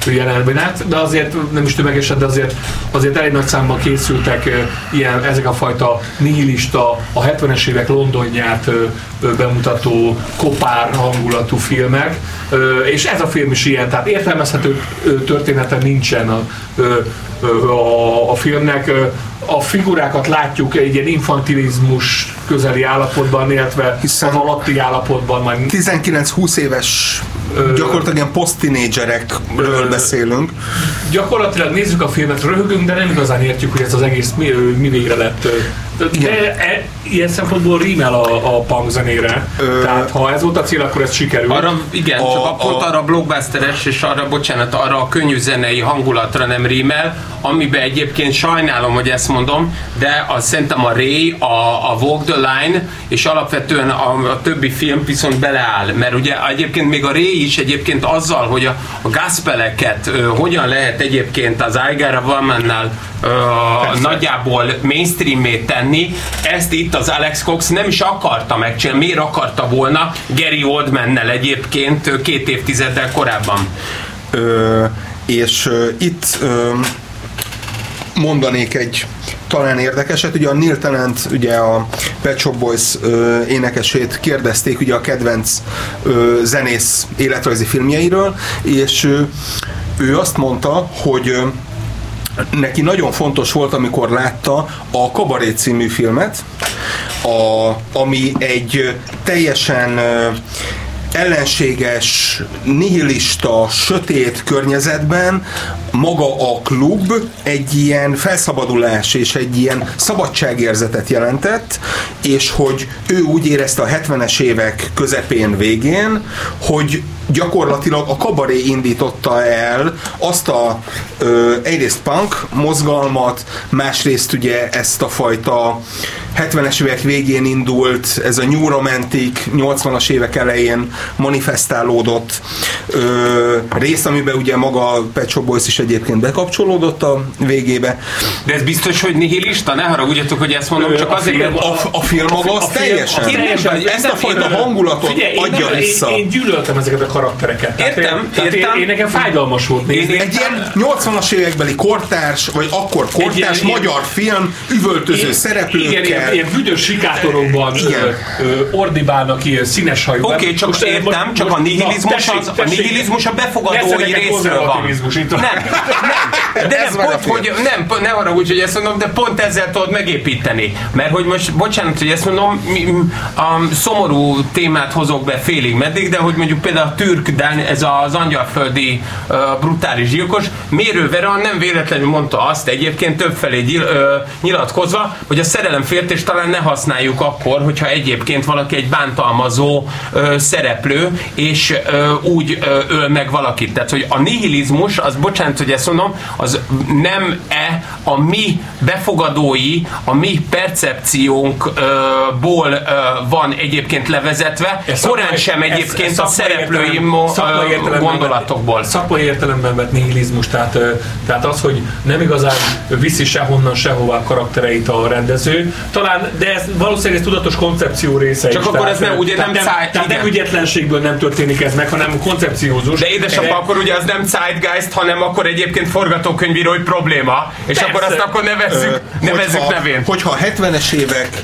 jelen de azért nem is tömegesen, de azért, azért elég nagy számban készültek ilyen, ezek a fajta nihilista, a 70-es évek Londonját bemutató kopár hangulatú filmek, és ez a film is ilyen, tehát értelmezhető története nincsen a, a, a filmnek. A figurákat látjuk egy ilyen infantilizmus közeli állapotban, illetve Hiszen az alatti állapotban. Majd 19-20 éves gyakorlatilag ilyen post-tinédzserekről beszélünk. Gyakorlatilag nézzük a filmet, röhögünk, de nem igazán értjük, hogy ez az egész mi, mi végre lett. De e, ilyen szempontból rímel a, a punk zenére. Ö... Tehát ha ez volt a cél, akkor ez sikerül. Arra, igen, a, csak a, pont a... arra blockbusteres és arra, bocsánat, arra a könnyű zenei hangulatra nem rímel, amiben egyébként sajnálom, hogy ezt mondom, de az szerintem a Ray, a, a Walk the Line, és alapvetően a, a többi film viszont beleáll, mert ugye egyébként még a Ray is egyébként azzal, hogy a, a gospeleket ö, hogyan lehet egyébként az Aigara Valmannál nagyjából mainstream tenni, ezt itt az Alex Cox nem is akarta megcsinálni. Miért akarta volna Gary Oldman-nel egyébként két évtizeddel korábban? Ö, és ö, itt ö, mondanék egy talán érdekeset. Ugye a Neil Tennant, ugye a Pet Shop Boys ö, énekesét kérdezték ugye a kedvenc ö, zenész életrajzi filmjeiről, és ö, ő azt mondta, hogy ö, neki nagyon fontos volt, amikor látta a Kabaré című filmet, a, ami egy teljesen ellenséges, nihilista, sötét környezetben maga a klub egy ilyen felszabadulás és egy ilyen szabadságérzetet jelentett, és hogy ő úgy érezte a 70-es évek közepén végén, hogy gyakorlatilag a kabaré indította el azt a ö, egyrészt punk mozgalmat, másrészt ugye ezt a fajta 70-es évek végén indult, ez a New Romantic 80-as évek elején manifestálódott ö, rész, amiben ugye maga a Pet Shop Boys is egyébként bekapcsolódott a végébe. De ez biztos, hogy nihilista? Ne haragudjatok, hogy ezt mondom, csak azért, mert a, a film maga az teljesen. A teljesen ezt a fajta hangulatot figyelj, adja én, vissza. Én, én gyűlöltem ezeket a karaktereket. Értem, tehát értem. Én, én nekem fájdalmas volt nézni. Én, egy ilyen 80-as évekbeli kortárs, vagy akkor kortárs ilyen, magyar film, üvöltöző szereplőkkel. Igen, ilyen büdös sikátorokban ordibálnak ilyen színes hajú. Oké, okay, csak most értem, csak a nihilizmus, az, a nihilizmus a befogadói részről van. Nem, nem, de nem, pont, hogy nem, ne arra úgy, hogy ezt mondom, de pont ezzel tudod megépíteni. Mert hogy most, bocsánat, hogy ezt mondom, a szomorú témát hozok be félig meddig, de hogy mondjuk például a türk, ez az angyalföldi brutális gyilkos, Mérő Vera nem véletlenül mondta azt egyébként többfelé nyilatkozva, hogy a szerelemféltés talán ne használjuk akkor, hogyha egyébként valaki egy bántalmazó ö, szereplő, és ö, úgy ö, öl meg valakit. Tehát, hogy a nihilizmus, az bocsánat, hogy ezt mondom, az nem-e a mi befogadói, a mi percepciónkból ö, van egyébként levezetve, korán sem egyébként ez, ez a szereplői értelem, gondolatokból. Szakmai értelemben vett nihilizmus, tehát, tehát az, hogy nem igazán viszi sehonnan sehová karaktereit a rendező, talán, de ez valószínűleg ez tudatos koncepció része Csak is, akkor ez nem, ugye nem, nem, száj, tehát nem ügyetlenségből nem történik ez meg, hanem koncepciózus. De édesapja, e... akkor ugye az nem zeitgeist, hanem akkor egyébként forgatókönyvíró, hogy probléma, és Persze. akkor azt akkor nevezzük, nevezzük hogyha, nevén. Hogyha a 70-es évek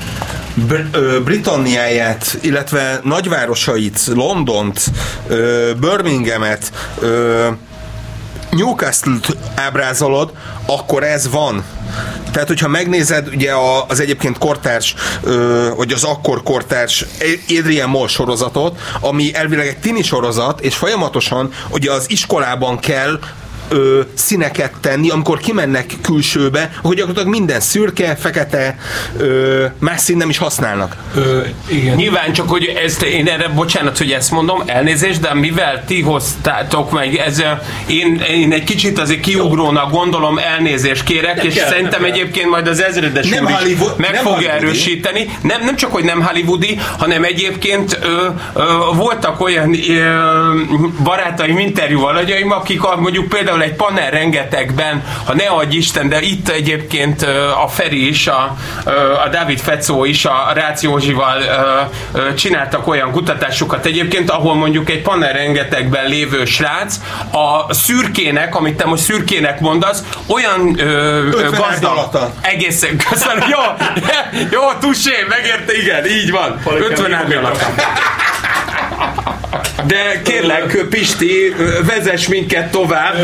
Br- Britanniáját, illetve nagyvárosait, Londont, Birminghamet, Newcastle-t ábrázolod, akkor ez van. Tehát, hogyha megnézed ugye az egyébként kortárs, vagy az akkor kortárs Adrian Moll sorozatot, ami elvileg egy tini sorozat, és folyamatosan ugye az iskolában kell ö, színeket tenni, amikor kimennek külsőbe, akkor gyakorlatilag minden szürke, fekete, ö, más szín nem is használnak. Ö, igen. Nyilván csak, hogy ezt én erre, bocsánat, hogy ezt mondom, elnézést, de mivel ti hoztátok meg, ez, én, én egy kicsit azért kiugrónak gondolom, elnézést kérek, nem és kell, szerintem egyébként majd az ezredes nem úr is meg nem fogja erősíteni. Nem, nem csak, hogy nem hollywoodi, hanem egyébként ö, ö, voltak olyan ö, barátaim, interjú alagyaim, akik mondjuk például például egy panel rengetegben, ha ne adj Isten, de itt egyébként a Feri is, a, a Dávid Fecó is a Rácz Józsival csináltak olyan kutatásokat egyébként, ahol mondjuk egy panel rengetegben lévő srác a szürkének, amit te most szürkének mondasz, olyan ö, gazdag. Egészen, köszönöm, jó, jó, tusé, megérte, igen, így van. 50 árnyalata. De kérlek, Pisti, vezess minket tovább,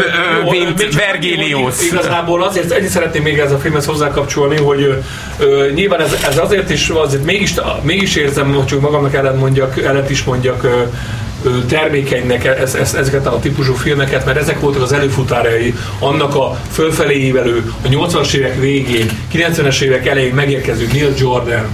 Jó, mint Vergilius. Igazából azért egyet szeretném még ez a filmhez hozzákapcsolni, hogy ö, nyilván ez, ez azért is, azért mégis, mégis érzem, hogy csak magamnak ellen mondjak, ellent is mondjak, ö, termékenynek ez, ez, ezeket a típusú filmeket, mert ezek voltak az előfutárai annak a fölfelé ívelő, a 80-as évek végén, 90-es évek elején megérkező Neil Jordan,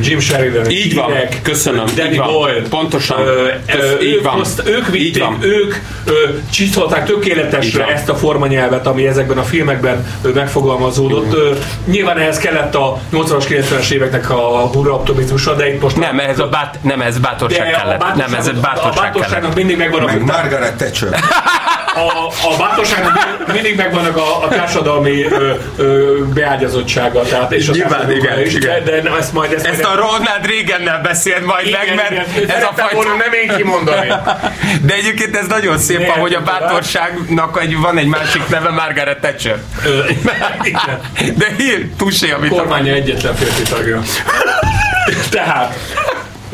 Jim Sheridan, Így van, Irek, köszönöm, Danny így van, Boyle, pontosan, ö, Kösz- így ők, van, hozt, ők így vitték, van. ők ö, csiszolták Így tökéletesre ezt a formanyelvet, ami ezekben a filmekben ö, megfogalmazódott. Ö, nyilván ehhez kellett a 80-as, 90-es éveknek a hurra optimizmusa, de itt most Nem, ehhez a bát, nem, ez bátorság kellett. Nem, ez bátorság. Bátorságnak mindig megvan a, Meg Margaret Thatcher. a, a bátorságnak mindig megvannak a, a társadalmi ö, ö, beágyazottsága. Tehát, és Nyilván, igen, is, igen. De, de ezt majd ezt, Ezt a Ronald Reagannel beszélt majd igen, meg, mert igen, ez a fajta... volna nem én kimondani. De egyébként ez nagyon szép, Miért ahogy a bátorságnak egy, van egy másik neve, Margaret Thatcher. De hír, túlsé, amit kormánya egyetlen férfi tagja. Tehát,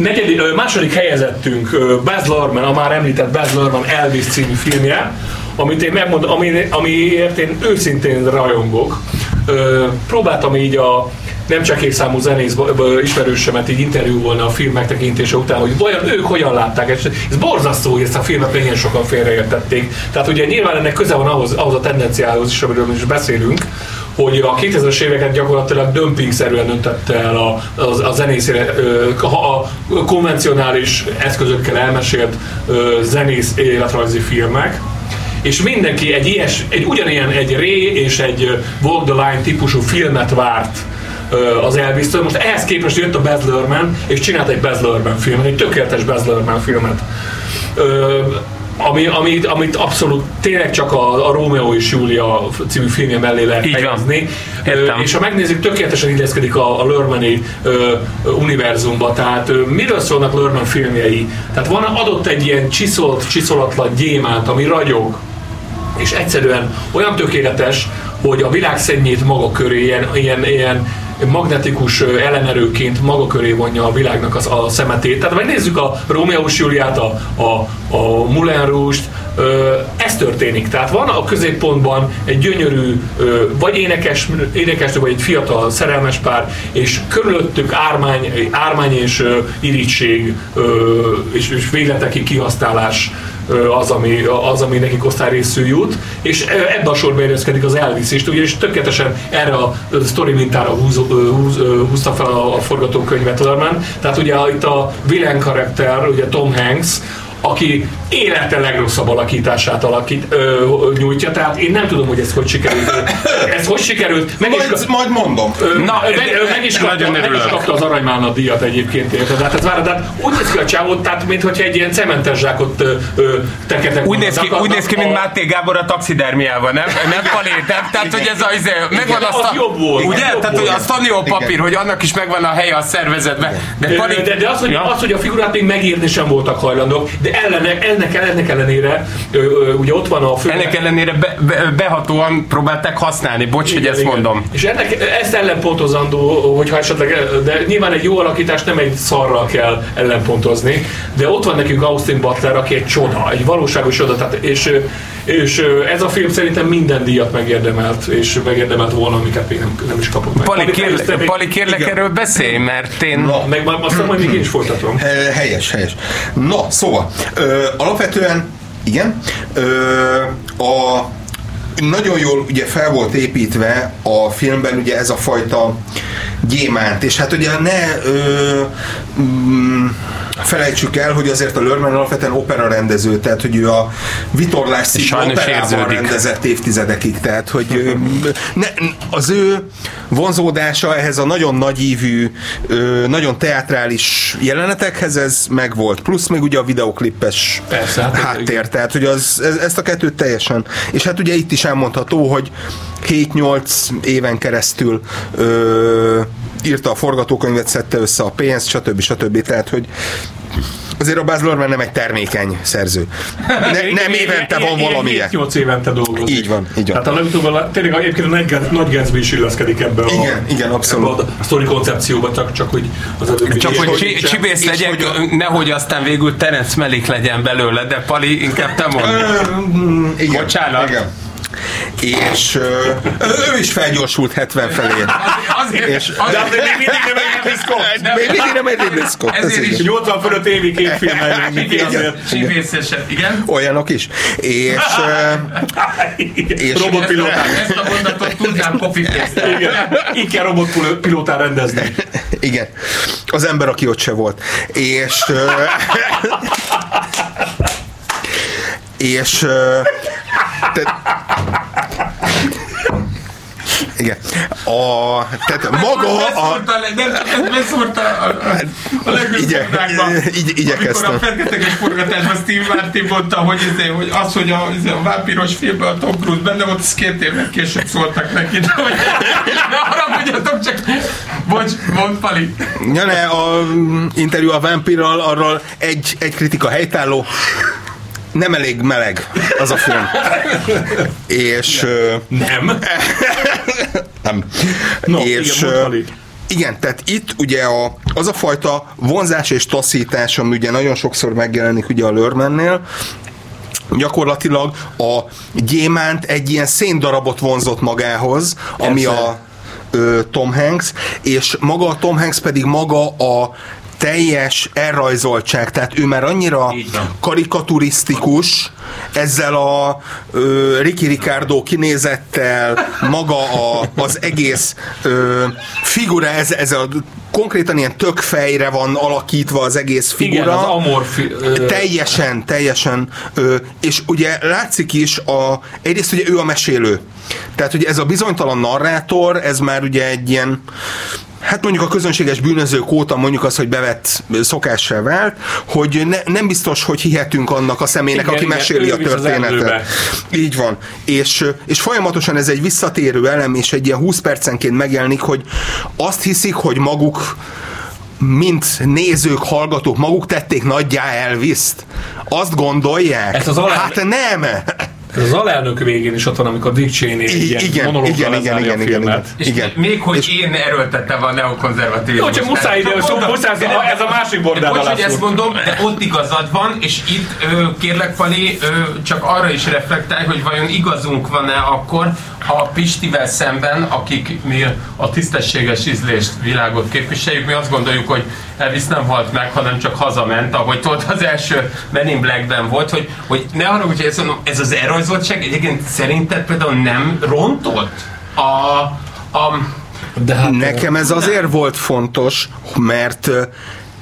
negyedik, második helyezettünk Baz Luhrmann, a már említett Baz Luhrmann Elvis című filmje, amit én megmondom, ami, amiért én őszintén rajongok. Próbáltam így a nem csak egy számú zenész ismerősemet így interjúvolni a film megtekintése után, hogy vajon ők hogyan látták. És ez borzasztó, hogy ezt a filmet mennyien sokan félreértették. Tehát ugye nyilván ennek köze van ahhoz, ahhoz a tendenciához is, amiről is beszélünk, hogy a 2000-es éveket gyakorlatilag dömpingszerűen öntette el a, a, a zenészére, a, a konvencionális eszközökkel elmesélt zenész életrajzi filmek, és mindenki egy, ilyes, egy ugyanilyen egy Ray és egy Walk the Line típusú filmet várt az elvis -től. Most ehhez képest jött a Baz Luhrmann, és csinált egy Baz Luhrmann filmet, egy tökéletes Baz Luhrmann filmet. Ö, ami, amit, abszolút tényleg csak a, a Rómeó és Júlia című filmje mellé lehet Így helyezni. Ö, és ha megnézzük, tökéletesen illeszkedik a, a Lörmani univerzumba. Tehát ö, miről szólnak Lörman filmjei? Tehát van adott egy ilyen csiszolt, csiszolatlan gyémánt, ami ragyog, és egyszerűen olyan tökéletes, hogy a világ szennyét maga köré ilyen, ilyen, ilyen magnetikus ellenerőként maga köré vonja a világnak az, a szemetét. Tehát megnézzük a Rómeós Júliát, a, a, a Moulin Rouge-t, ez történik. Tehát van a középpontban egy gyönyörű, vagy énekes, énekesnő, vagy egy fiatal szerelmes pár, és körülöttük ármány, ármány és irítség, és, és végletekig kihasználás az, ami, az, ami nekik osztályrészű jut, és ö, ebbe a sorba érezkedik az Elvis is, ugyanis tökéletesen erre a sztori mintára húz, húz, húzta fel a, a forgatókönyvet Lerman. Tehát ugye itt a villain karakter, ugye Tom Hanks, aki élete legrosszabb alakítását alakít, ö, nyújtja, tehát én nem tudom, hogy ez hogy sikerült. Ez hogy sikerült? Meg is, Majd, majd mondom. Ö, Na, meg, ö, meg, is kapta, meg is kapta az aranymána díjat egyébként, érted? Tehát, tehát, várj, tehát úgy néz ki a csávot, tehát mintha egy ilyen cementes zsákot teketek Úgy néz, ki, úgy néz ki, mint a- Máté Gábor a taxidermiával, nem? Nem Palé, nem? Tehát, hogy ez a, izé, megvan De azt az a, jobb volt, Ugye? az jobb Tehát, hogy volt. a Stanio papír, Igen. hogy annak is megvan a helye a szervezetben. De Pali, De, de az, hogy, Ja. az, hogy a figurát még megírni sem voltak hajlandók, de ellene, ennek, ennek ellenére, ugye ott van a fő... ennek ellenére be, be, behatóan próbálták használni, bocs, hogy Igen, ezt igen. mondom. És ennek, ezt ellenpontozandó, hogyha esetleg, de nyilván egy jó alakítás nem egy szarral kell ellenpontozni, de ott van nekünk Austin Butler, aki egy csoda, egy valóságos csoda, tehát, és, és ez a film szerintem minden díjat megérdemelt, és megérdemelt volna, amiket még nem, nem is kapott meg. Pali, kérlek, Pali, kérlek erről beszélj, mert én... Na. Meg aztán majd még én is folytatom. He- Helyes, helyes. Na, szóval, ö, alapvetően, igen, ö, a nagyon jól ugye fel volt építve a filmben ugye ez a fajta gyémánt, és hát ugye ne ö, mm, felejtsük el, hogy azért a Lörman alapvetően opera rendező, tehát hogy ő a vitorlás Sajnos operában érződik. rendezett évtizedekig, tehát hogy ne, az ő vonzódása ehhez a nagyon nagyívű, nagyon teátrális jelenetekhez ez megvolt, plusz még ugye a videoklippes Persze, hát háttér, tehát hogy az, ez, ezt a kettőt teljesen, és hát ugye itt is elmondható, hogy 7-8 éven keresztül ö, írta a forgatókönyvet, szedte össze a pénzt, stb. stb. Tehát, hogy azért a Baz Luhrmann nem egy termékeny szerző. Ne, nem évente van valamilyen. 8 évente dolgozik. Így van, így van. Tehát a legutóbb, a- tényleg egyébként a Nagy Nagy Gatsby is illeszkedik ebbe a, Igen, igen, abszolút. ebbe a sztori koncepcióba, csak, csak hogy az előbbi Csak hogy csi- csibész és legyek, hogy nehogy aztán végül Terence Melik legyen belőle, de Pali, inkább te mondd. Mm, igen, Bocsánat. Igen. És ö, ő is felgyorsult 70 felé. Azért, És- De azért még mindig nem egy Scott. Még mindig nem egy Ridley Scott, ez Ezért igen. is 80 fölött évi még mindig Igen. azért. Olyanok is. És, és Robotpilóták. Ezt a mondatot tudnám copy paste Igen. Így kell robotpilótán rendezni. igen, az ember, aki ott se volt. És és ö, te, igen. A, tehát maga a, nem, ez beszúrta a, a, a legjobb Igye- igyekeztem. Amikor a fergeteges forgatásban Steve Martin mondta, hogy, izé, hogy az, hogy a, izé, a vámpiros filmben a Tom Cruise benne volt, az két évvel később szóltak neki, de hogy ne haragudjatok, csak bocs, mondd Pali. Ja, ne, a mm, interjú a Vampirral, arról egy, egy kritika helytálló, nem elég meleg az a film. És Nem. nem. No, és igen, igen, tehát itt ugye a, az a fajta vonzás és taszítás, ami ugye nagyon sokszor megjelenik ugye a Lörmennél, gyakorlatilag a gyémánt egy ilyen széndarabot vonzott magához, ami Persze. a ö, Tom Hanks, és maga a Tom Hanks pedig maga a teljes elrajzoltság, tehát ő már annyira karikaturisztikus, ezzel a ö, Ricky Ricardo kinézettel, maga a, az egész ö, figura, ez, ez a konkrétan ilyen tökfejre van alakítva az egész figura. Igen, az amorfi... ö, Teljesen, teljesen. Ö, és ugye látszik is, a, egyrészt ugye ő a mesélő. Tehát ugye ez a bizonytalan narrátor, ez már ugye egy ilyen Hát mondjuk a közönséges bűnözők óta mondjuk az, hogy bevett szokássá vált, hogy ne, nem biztos, hogy hihetünk annak a személynek, Igen, aki igen, meséli a történetet. Így van. És, és folyamatosan ez egy visszatérő elem, és egy ilyen 20 percenként megjelenik, hogy azt hiszik, hogy maguk mint nézők, hallgatók, maguk tették nagyjá Elvis-t. Azt gondolják? Ezt az alá- Hát nem! Az alelnök végén is ott van, amikor Dick Cheney egy I- ilyen igen, igen, igen, igen, a igen, filmet. igen. És Igen. még hogy És- én erőltettem a neokonzervatívizmus. Jó, csak muszáj ide, muszáj, ez a másik bordál Bocs, hogy ezt mondom, de ott igazad van, és itt ö, kérlek Pali, ö, csak arra is reflektálj, hogy vajon igazunk van-e akkor, ha a Pistivel szemben, akik mi a tisztességes ízlést, világot képviseljük, mi azt gondoljuk, hogy Elvis nem halt meg, hanem csak hazament, ahogy tudod, az első Men in Blackben volt, hogy, hogy ne arra, hogy ezt mondom, ez az elrajzoltság egyébként szerinted például nem rontott a, a De hát, Nekem ez azért volt fontos, mert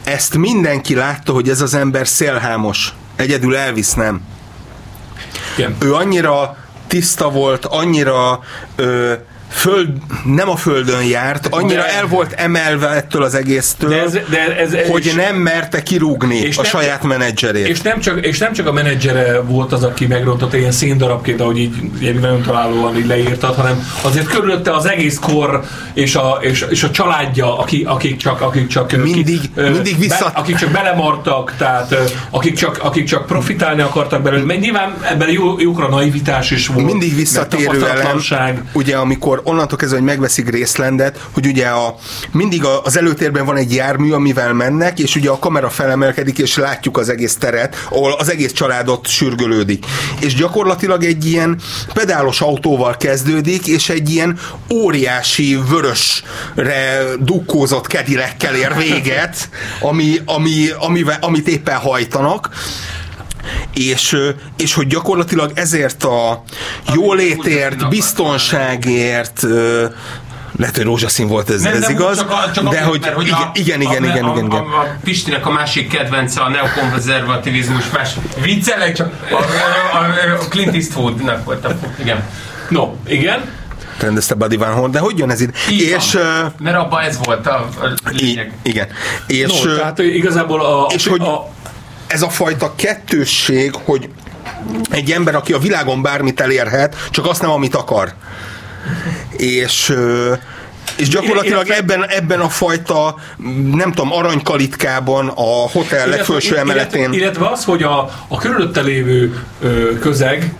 ezt mindenki látta, hogy ez az ember szélhámos. Egyedül Elvis nem. igen. Ő annyira tiszta volt, annyira ö, föld, nem a földön járt, annyira De- el volt emelve ettől az egésztől, De ez, de ez, ez hogy és, nem merte kirúgni és a nem- saját menedzserét. és, nem csak, és nem csak a menedzsere volt az, aki megrontotta ilyen színdarabként, ahogy így, így nagyon találóan így leírtad, hanem azért körülötte az egész kor és a, és, és a családja, aki, akik csak, akik csak Mindig- ki, mindig vissza- be, akik csak belemartak, tehát akik csak, akik csak profitálni akartak belőle. Nyilván ebben jó, jókora naivitás is volt. mindig visszatérő elem, ugye amikor onnantól kezdve, hogy megveszik Gracelandet, hogy ugye a, mindig a, az előtérben van egy jármű, amivel mennek, és ugye a kamera felemelkedik, és látjuk az egész teret, ahol az egész családot sürgölődik. És gyakorlatilag egy ilyen pedálos autóval kezdődik, és egy ilyen óriási vörösre dukkózott kedilekkel ér véget, ami, ami, amivel, amit éppen hajtanak, és, és hogy gyakorlatilag ezért a jólétért, biztonságért, lehet, hogy rózsaszín volt ez, Nem, ez nem, igaz, csak a, csak de azért, hogy, mert, hogy igen, a, igen, igen, a, igen, a, igen, igen. A, a Pistinek a másik kedvence a neokonzervativizmus, más viccelek, csak a, a, a, a Clint Eastwoodnak volt a, igen. No, igen. rendezte Buddy Van Horn, de hogy jön ez itt? És van. Mert abban ez volt a, a lényeg. igen. És, No, tehát igazából a, és a, hogy- a, ez a fajta kettősség, hogy egy ember, aki a világon bármit elérhet, csak azt nem, amit akar. És és gyakorlatilag Illetve- ebben, ebben a fajta, nem tudom, aranykalitkában, a hotel legfelső illetve, emeletén. illetve az, hogy a, a körülötte lévő ö, közeg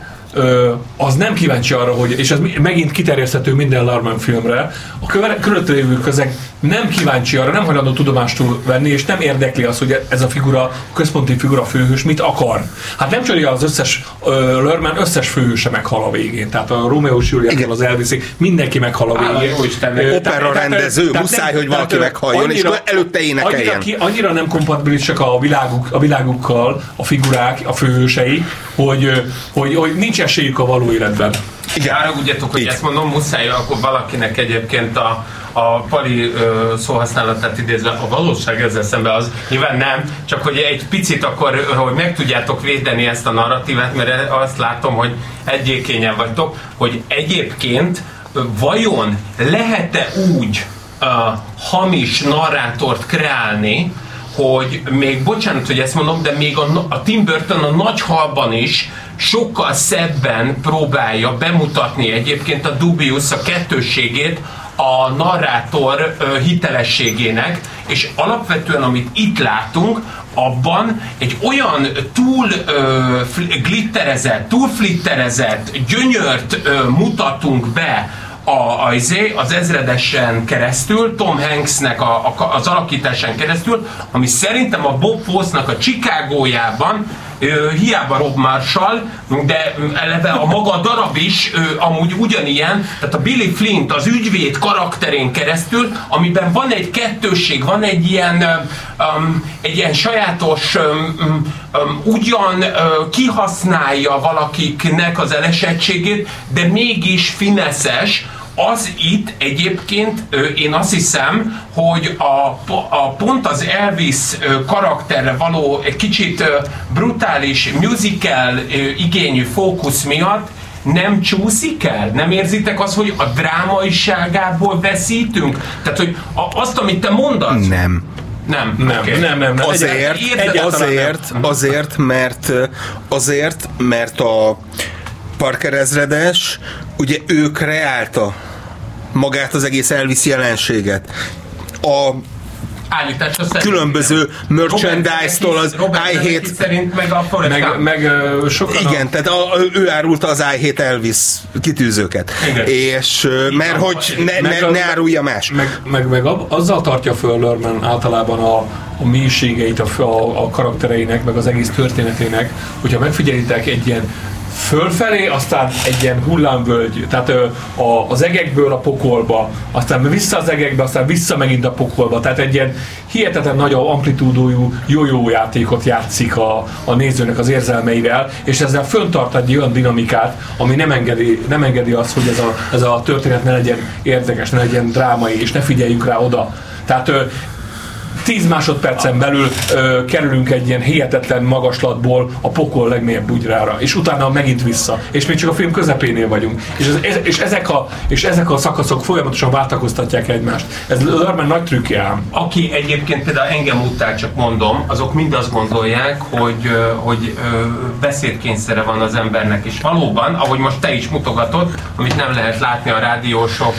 az nem kíváncsi arra, hogy, és ez megint kiterjeszthető minden Larman filmre, a körülötte lévő közeg nem kíváncsi arra, nem hajlandó tudomástól venni, és nem érdekli az, hogy ez a figura, a központi figura főhős mit akar. Hát nem csalja az összes uh, Lörman összes főhőse meghal a végén. Tehát a Romeo és Juliet az elviszi, mindenki meghal a végén. Opera rendező, muszáj, hogy valaki meghalljon, annyira, és előtte énekeljen. Annyira, ki, annyira nem kompatibilisek a, világuk, a világukkal, a figurák, a főhősei, hogy, hogy, hogy nincs esélyük a való életben. Igen, haragudjatok, hogy Így. ezt mondom, muszáj akkor valakinek egyébként a, a pali ö, szóhasználatát idézve, a valóság ezzel szemben az nyilván nem, csak hogy egy picit akkor, hogy meg tudjátok védeni ezt a narratívát, mert azt látom, hogy egyékényen vagytok, hogy egyébként vajon lehet-e úgy uh, hamis narrátort kreálni, hogy még, bocsánat, hogy ezt mondom, de még a, a Tim Burton a nagy halban is sokkal szebben próbálja bemutatni egyébként a Dubius a kettősségét a narrátor hitelességének, és alapvetően amit itt látunk, abban egy olyan túl ö, glitterezett, túl flitterezett gyönyört ö, mutatunk be, a, a, izé, az ezredesen keresztül, Tom Hanksnek a, a, az alakításán keresztül, ami szerintem a Bob Fosse-nak a Chicagójában hiába Rob Marshall, de eleve a maga darab is amúgy ugyanilyen, tehát a Billy Flint az ügyvéd karakterén keresztül, amiben van egy kettősség, van egy ilyen, um, egy ilyen sajátos, um, um, ugyan uh, kihasználja valakiknek az elesettségét, de mégis fineszes, az itt egyébként én azt hiszem, hogy a, a pont az Elvis karakterre való egy kicsit brutális musical igényű fókusz miatt nem csúszik el? Nem érzitek azt, hogy a drámaiságából veszítünk? Tehát, hogy azt, amit te mondasz... Nem. Nem, nem, okay. nem, nem, nem. Azért, azért, nem. azért, mert azért, mert a Parker ezredes, ugye ő kreálta magát az egész Elvis jelenséget. A különböző merchandise-tól az I Hate szerint meg a meg, meg uh, sokan Igen, a... tehát a, ő árulta az I Hate Elvis kitűzőket. Igen. És uh, mert hogy ne, ne, ne árulja más. Meg, meg, meg azzal tartja föl Lerman általában a, a mélységeit a, a, a karaktereinek, meg az egész történetének, hogyha megfigyelitek egy ilyen fölfelé, aztán egy ilyen hullámvölgy, tehát a, az egekből a pokolba, aztán vissza az egekbe, aztán vissza megint a pokolba, tehát egy ilyen hihetetlen nagy amplitúdójú jó-jó játékot játszik a, a nézőnek az érzelmeivel, és ezzel föntart egy olyan dinamikát, ami nem engedi, nem engedi azt, hogy ez a, ez a történet ne legyen érdekes, ne legyen drámai, és ne figyeljünk rá oda. Tehát 10 másodpercen belül ö, kerülünk egy ilyen hihetetlen magaslatból a pokol legmélyebb bugyrára, és utána megint vissza. És még csak a film közepénél vagyunk. És, ez, és, ezek, a, és ezek a szakaszok folyamatosan váltakoztatják egymást. Ez Lerman nagy trükkje ám. Aki egyébként például engem utál, csak mondom, azok mind azt gondolják, hogy, hogy beszédkényszere van az embernek, és valóban, ahogy most te is mutogatod, amit nem lehet látni a rádiósok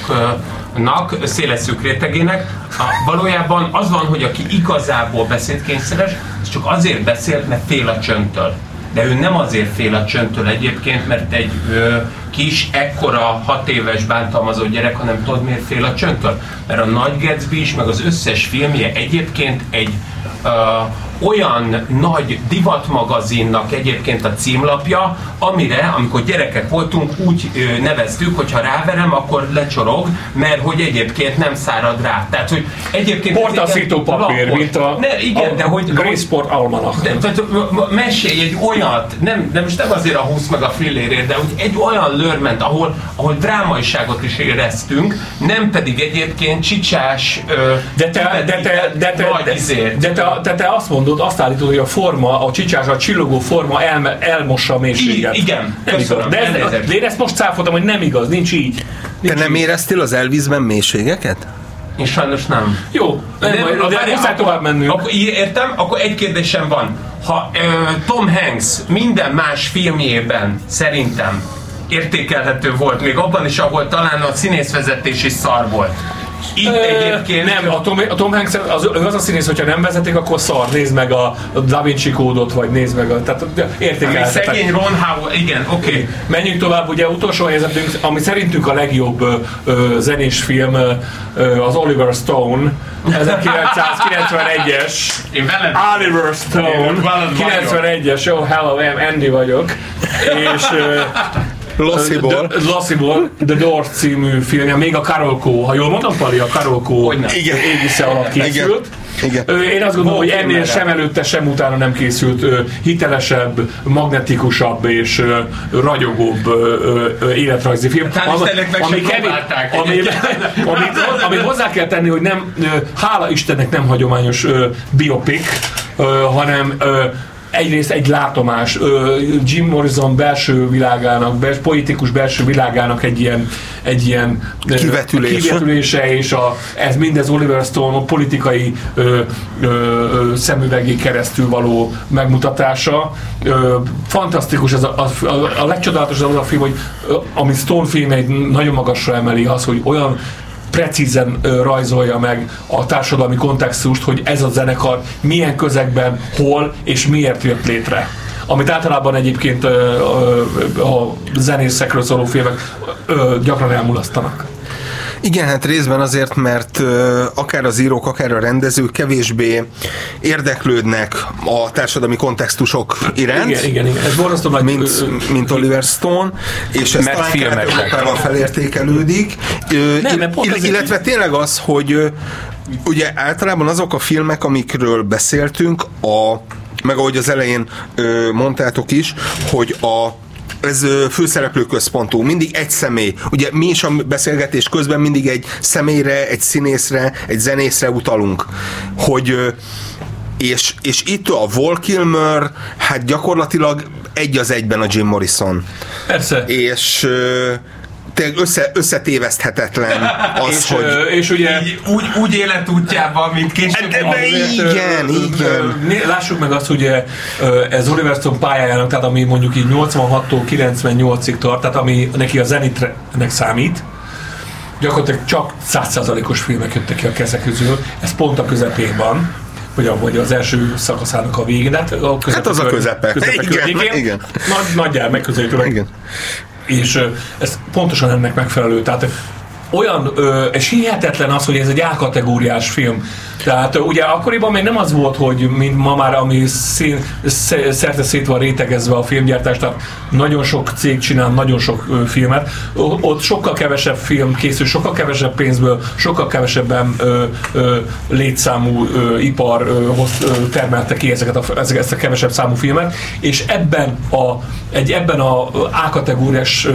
nak, széles szűk rétegének, a, valójában az van, hogy aki igazából beszédkényszeres, az csak azért beszél, mert fél a csöntől. De ő nem azért fél a csöntől egyébként, mert egy ö, kis, ekkora, hat éves bántalmazott gyerek, hanem tudod miért fél a csöntől? Mert a Nagy Gatsby is, meg az összes filmje egyébként egy ö, olyan nagy divatmagazinnak egyébként a címlapja, amire, amikor gyerekek voltunk, úgy ö, neveztük, hogy ha ráverem, akkor lecsorog, mert hogy egyébként nem szárad rá. Tehát, hogy egyébként... Portaszító papír, mint a, ne, igen, a de hogy, Greensport Almanach. De, tehát, mesélj egy olyat, nem, nem, most nem azért a 20 meg a fillérért, de hogy egy olyan lörment, ahol, ahol drámaiságot is éreztünk, nem pedig egyébként csicsás de te, de te, de te, de, de, de, te, de te azt mondod, mondod, azt állítod, hogy a forma, a csicsás, a csillogó forma elme, elmossa a mélységet. I- igen, nem igaz. De, ez, de én ezt most cáfoltam, hogy nem igaz, nincs így. Nincs Te nem így. éreztél az Elvisben mélységeket? Én sajnos nem. Jó, nem, majd, de muszáj tovább mennünk. Akkor, értem, akkor egy kérdésem van. Ha ö, Tom Hanks minden más filmjében szerintem értékelhető volt, még abban is, ahol talán a színészvezetés is szar volt Itt Ö, egyébként... Nem, a Tom, a Tom Hanks az, ő az a színész, hogyha nem vezetik, akkor szar. Nézd meg a, Da Vinci kódot, vagy nézd meg a... Tehát értékelhetetek. szegény Ron Howard, igen, oké. Okay. Menjünk tovább, ugye utolsó helyzetünk, ami szerintünk a legjobb ö, zenés film, ö, az Oliver Stone, 1991-es. Én veled... Oliver Stone, Én veled vagyok. 91-es, oh hello, I'm Andy vagyok, és ö, Lossziból. The, Lossziból, The Doors című filmje, még a Karolkó, ha jól mondom, Pali, a Karolkó égisze alatt készült. Igen. Én azt gondolom, hogy ennél sem előtte, sem utána nem készült hitelesebb, magnetikusabb és ragyogóbb életrajzi film. Istennek meg sem kevés- ami, amit, amit hozzá kell tenni, hogy nem, hála Istennek nem hagyományos biopik, hanem egyrészt egy látomás, Jim Morrison belső világának, bels, politikus belső világának egy ilyen, egy ilyen Kivetülése. kivetülése és a, ez mindez Oliver Stone a politikai ö, ö, szemüvegé keresztül való megmutatása. Ö, fantasztikus, ez a, a, a, a legcsodálatosabb az a film, hogy ami Stone filmeit nagyon magasra emeli az, hogy olyan precízen rajzolja meg a társadalmi kontextust, hogy ez a zenekar milyen közegben, hol és miért jött létre. Amit általában egyébként a zenészekről szóló filmek gyakran elmulasztanak. Igen, hát részben azért, mert akár az írók, akár a rendezők kevésbé érdeklődnek a társadalmi kontextusok iránt. Igen, igen, igen. Ez borzasztó nagy... mint, mint Oliver Stone, és ez Mert talán. Kelet-Európában felértékelődik. Nem, ill- mert pont ill- illetve tényleg az, hogy ugye általában azok a filmek, amikről beszéltünk, a, meg ahogy az elején ö, mondtátok is, hogy a ez főszereplő központú, mindig egy személy. Ugye mi is a beszélgetés közben mindig egy személyre, egy színészre, egy zenészre utalunk, hogy és, és itt a Val Kilmer, hát gyakorlatilag egy az egyben a Jim Morrison. Persze. És össze, összetéveszthetetlen az, És, hogy... és ugye... Így, úgy, úgy életútjában, mint később. De- de igen, ö, igen. ö, Lássuk meg azt, hogy ez Oliver Stone pályájának, tehát ami mondjuk így 86-tól 98-ig tart, tehát ami neki a zenitnek számít, gyakorlatilag csak 100%-os filmek jöttek ki a kezek közül, ez pont a közepén van, vagy, a, vagy az első szakaszának a végén, hát a közepe, Hát az a közepe. Igen, környékén. igen. Nagy, nagyjából megközelítőleg Igen. És ez pontosan ennek megfelelő. Tehát olyan, ö, és hihetetlen az, hogy ez egy A-kategóriás film. Tehát ugye akkoriban még nem az volt, hogy mint ma már, ami szín, sz- szerte szét van rétegezve a filmgyártás, tehát nagyon sok cég csinál nagyon sok ö, filmet. O- Ott sokkal kevesebb film készül, sokkal kevesebb pénzből, sokkal kevesebben ö, ö, létszámú ö, ipar ö, hoz, ö, termelte ki ezeket a, ezt a kevesebb számú filmet, és ebben a, egy ebben a A-kategóriás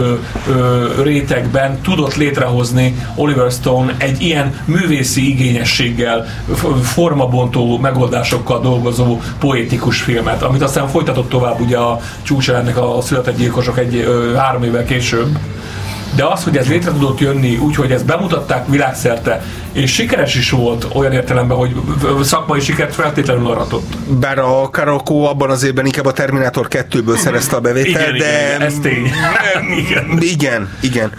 rétegben tudott létrehozni Oliver Stone egy ilyen művészi igényességgel, formabontó megoldásokkal dolgozó poétikus filmet, amit aztán folytatott tovább ugye a csúcselennek a született gyilkosok egy ö, három évvel később. De az, hogy ez létre tudott jönni úgy, hogy ezt bemutatták világszerte, és sikeres is volt olyan értelemben, hogy szakmai sikert feltétlenül aratott. Bár a Karoko abban az évben inkább a Terminator 2-ből szerezte a bevételt, igen, de... igen, ez tény. Igen. Igen, igen.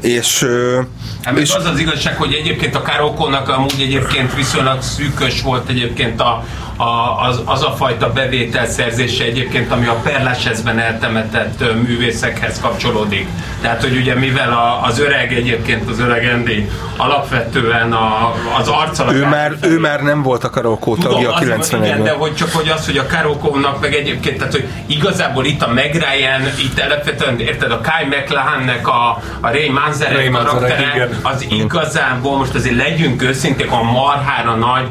És, ö, Hát és az az igazság, hogy egyébként a Karókónak amúgy egyébként viszonylag szűkös volt egyébként a, a, az, az a fajta bevételszerzése egyébként, ami a Perlásezben eltemetett művészekhez kapcsolódik. Tehát, hogy ugye mivel a, az öreg egyébként, az öreg Andy alapvetően a, az arccal ő már, ő már nem volt a Karoko tagja a az- igen, de 91-ben. hogy csak hogy az, hogy a Karokovnak meg egyébként, tehát hogy igazából itt a Meg Ryan, itt alapvetően, érted, a Kai McLahannek a, a Ray Manzarek, karaktere, igen. az igazából most azért legyünk őszinték, a marhára nagy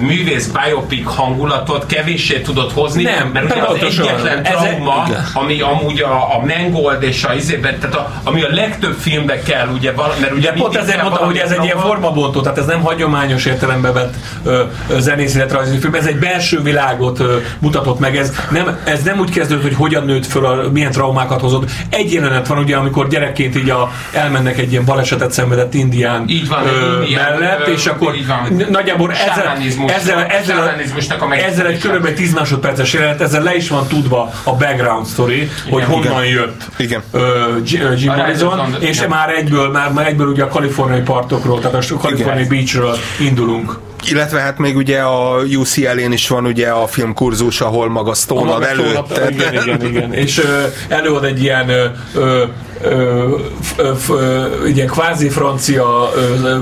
művész biopic hangulatot kevéssé tudott hozni, Nem, mert ugye az egyetlen Ez- trauma, igen. ami amúgy a, a Mangold és a izében, tehát a, ami a legtöbb filmbe kell, ugye, vala, mert ugye pont ezért mondtam, hogy ez egy ilyen formabontó, tehát ez nem hagyományos értelembe vett ö, zenész film, ez egy belső világot ö, mutatott meg, ez nem, ez nem úgy kezdődött, hogy hogyan nőtt föl, a, milyen traumákat hozott. Egy jelenet van ugye, amikor gyerekként így a, elmennek egy ilyen balesetet szenvedett indián Így van, ö, indián, mellett, ö, és akkor így van. nagyjából ezzel, ezzel, ezzel, ezzel egy körülbelül 10 másodperces jelenet, ezzel le is van tudva a background story, hogy honnan jött Igen. ö, G- ö, Jim Morrison, és igen. már egyből, már, már egyből ugye a kaliforniai partokról, tehát a kaliforniai beachről indulunk. Illetve hát még ugye a UCL-én is van ugye a filmkurzus, ahol maga Stone ad maga előtt. Igen, igen, igen. És ö, előad egy ilyen ö, ö, ö, ilyen kvázi francia ö,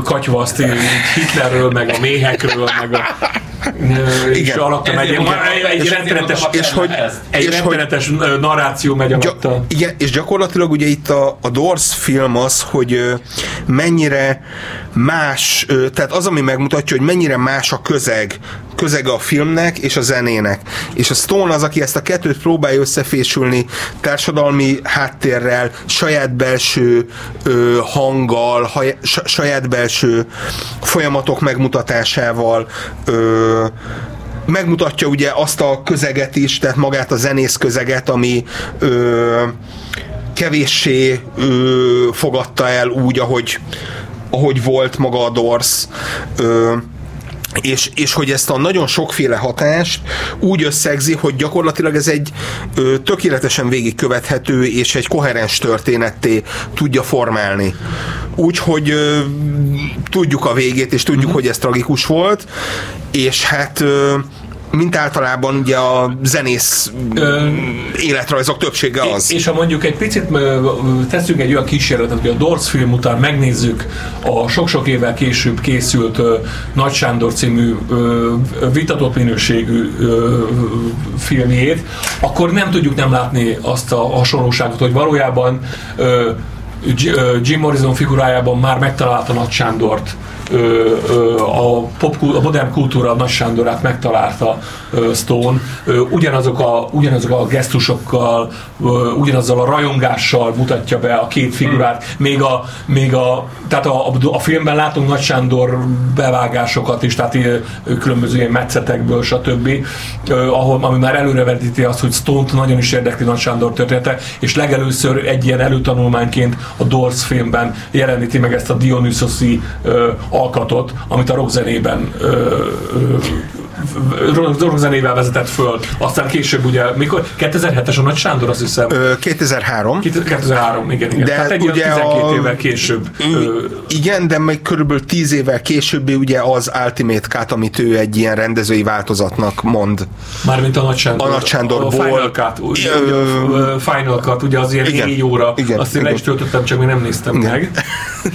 Hitlerről, meg a méhekről, meg a Igen. alatta megy egy, rettenetes, és hogy- egy rettenetes narráció megy alatta. Igen, és gyakorlatilag ugye itt a, a Doors film az, hogy mennyire más, tehát az, ami megmutatja, hogy mennyire más a közeg, közege a filmnek és a zenének. És a Stone az, aki ezt a kettőt próbálja összefésülni társadalmi háttérrel, saját belső ö, hanggal, haj, sa- saját belső folyamatok megmutatásával, ö, megmutatja ugye azt a közeget is, tehát magát a zenész közeget, ami ö, kevéssé ö, fogadta el úgy, ahogy, ahogy volt maga a Doors. Ö, és, és hogy ezt a nagyon sokféle hatást úgy összegzi, hogy gyakorlatilag ez egy ö, tökéletesen végigkövethető és egy koherens történetté tudja formálni. Úgyhogy tudjuk a végét, és tudjuk, hogy ez tragikus volt, és hát ö, mint általában ugye a zenész Ö, életrajzok többsége az. És ha mondjuk egy picit teszünk egy olyan kísérletet, hogy a Doors film után megnézzük a sok-sok évvel később készült Nagy Sándor című vitatott minőségű filmjét, akkor nem tudjuk nem látni azt a hasonlóságot, hogy valójában Jim Morrison figurájában már megtalálta Nagy Sándort, a, pop, a modern kultúra Nagy Sándorát megtalálta Stone, ugyanazok a, ugyanazok a gesztusokkal, ugyanazzal a rajongással mutatja be a két figurát, még a, még a, tehát a, a, filmben látunk Nagy Sándor bevágásokat is, tehát különböző ilyen metszetekből, stb., ahol, ami már előrevetíti azt, hogy Stone-t nagyon is érdekli Nagy Sándor története, és legelőször egy ilyen előtanulmányként a Doors filmben jeleníti meg ezt a Dionysoszi alkatot, amit a rockzenében ö, ö, rock- rockzenével vezetett föl. Aztán később ugye, mikor? 2007-es a Nagy Sándor, azt hiszem. Ö, 2003. 2003, igen, igen. De Tehát egy ugye ugye 12 a- évvel később. Igen, de még körülbelül 10 évvel későbbi ugye az Ultimate Cut, amit ő egy ilyen rendezői változatnak mond. Mármint a Nagy Sándor. A Nagy Sándorból. A Final Cut, ugye, Ö, Final Cut, ugye az ilyen Igen. négy óra. Igen, Azt én le igen. is töltöttem, csak még nem néztem Igen. meg.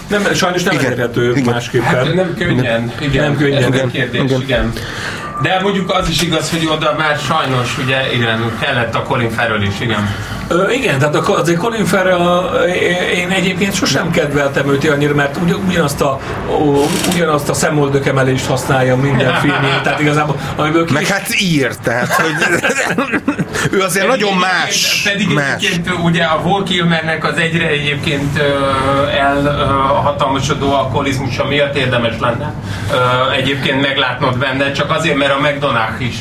Nem, sajnos nem Igen. elérhető Igen. másképpen. Hát nem könnyen, igen. Nem könnyen. Ez a Igen. kérdés, Igen. igen. De mondjuk az is igaz, hogy oda már sajnos ugye igen, kellett a Colin Farrell is, igen. Ö, igen, tehát a- azért Colin Farrell, én egyébként sosem kedveltem őt annyira, mert ugy, ugyanazt a, ugyanazt a szemoldökemelést használja minden filmjén, tehát igazából, amiből ki Meg hát ír, tehát hogy ő azért nagyon más. Pedig más. egyébként ugye a Val Kilmernek az egyre egyébként elhatalmasodó alkoholizmusa miatt érdemes lenne egyébként meglátnod benne, csak azért, mert a McDonald's is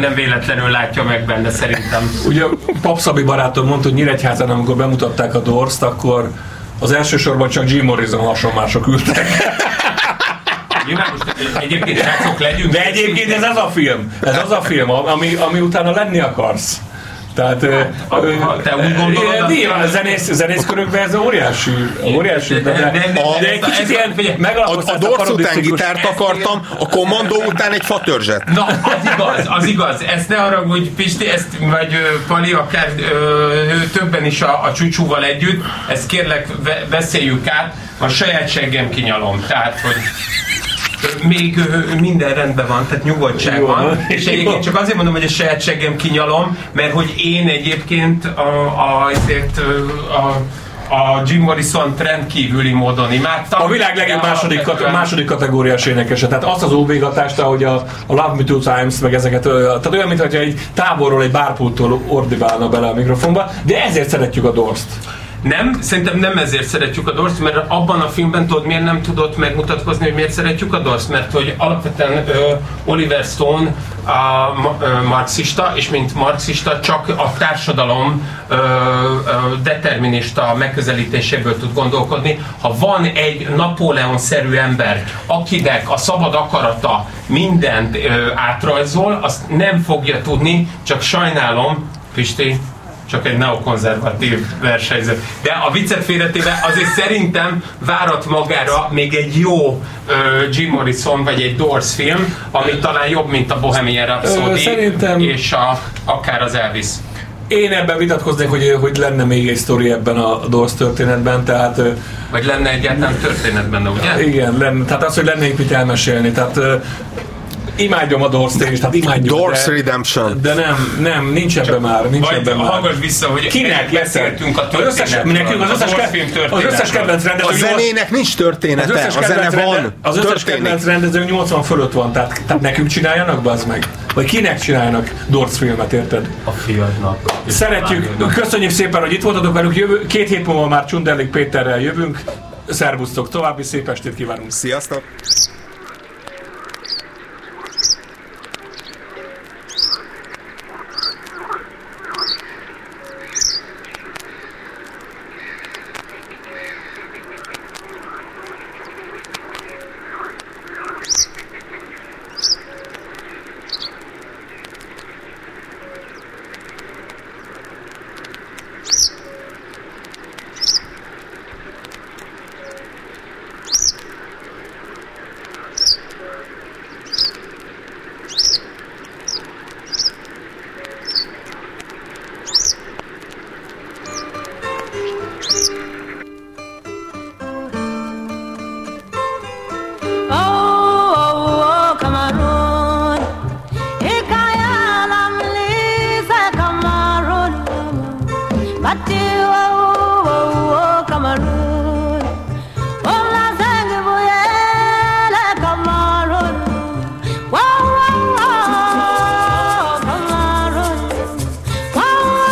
nem véletlenül látja meg benne szerintem. Ugye Pap Szabi barátom mondta, hogy Nyíregyházán, amikor bemutatták a Dorst, akkor az elsősorban csak Jim Morrison hasonlások ültek. Nyilván most egyébként srácok legyünk. De egyébként ez az a film, ez az a film, ami, ami utána lenni akarsz. Tehát, ö, Ha- ö, ha te úgy gondolod, Nyilván a zenész, zenész körökben ez óriási, óriási, de, de, de, de- de egy ez- kicsit ilyen figyelj, A, a Dorsz után gitárt akartam, a kommandó után egy fatörzset. Na, az igaz, az igaz. Ezt ne arra, hogy Pisti, ezt, vagy Pali, akár ö, többen is a, a csúcsúval együtt, ezt kérlek ve, beszéljük át, a saját seggem kinyalom. Tehát, hogy még minden rendben van, tehát nyugodtság Jó, van. És egyébként csak azért mondom, hogy a saját seggem kinyalom, mert hogy én egyébként a, a, ezért, ö, a a Jim Morrison rendkívüli módon imádtam. A világ legjobb második, kat- második kategóriás énekese. Tehát azt az óvégatást, ahogy a, a Love Me Two Times, meg ezeket, tehát olyan, mintha egy távolról egy bárpulttól ordibálna bele a mikrofonba, de ezért szeretjük a Dorst. Nem, szerintem nem ezért szeretjük a Dorst, mert abban a filmben tudod, miért nem tudott megmutatkozni, hogy miért szeretjük a Dorst, mert hogy alapvetően ö, Oliver Stone a ö, marxista, és mint marxista csak a társadalom ö, ö, determinista megközelítéséből tud gondolkodni. Ha van egy Napóleon-szerű ember, akinek a szabad akarata mindent ö, átrajzol, azt nem fogja tudni, csak sajnálom, Pisti, csak egy neokonzervatív versenyző. De a viccet félretéve azért szerintem várat magára még egy jó ö, Jim Morrison vagy egy Doors film, ami talán jobb, mint a Bohemian Rhapsody szerintem- és a, akár az Elvis. Én ebben vitatkoznék, hogy, hogy lenne még egy sztori ebben a Doors történetben, tehát Vagy lenne egyáltalán történet benne, ugye? igen, lenne, tehát az, hogy lenne mit elmesélni, tehát imádjam a Doors-t én is, tehát imádjuk, Doors de, Redemption. de nem, nem, nincs ebben már, nincs Vagy ebben már. hallgass vissza, hogy Kinek beszéltünk a az összes, történetről. nekünk az összes, Doors film az történetről. összes kedvenc A rendező zenének nincs az története, összes a zene van, az összes történik. kedvenc rendező 80 fölött van, tehát, tehát nekünk csináljanak, bazd meg? Vagy kinek csináljanak Doors filmet, érted? A fiadnak. Szeretjük, köszönjük szépen, hogy itt voltatok velünk, jövő, két hét múlva már Csunderlik Péterrel jövünk. Szervusztok, további szép estét kívánunk! Sziasztok!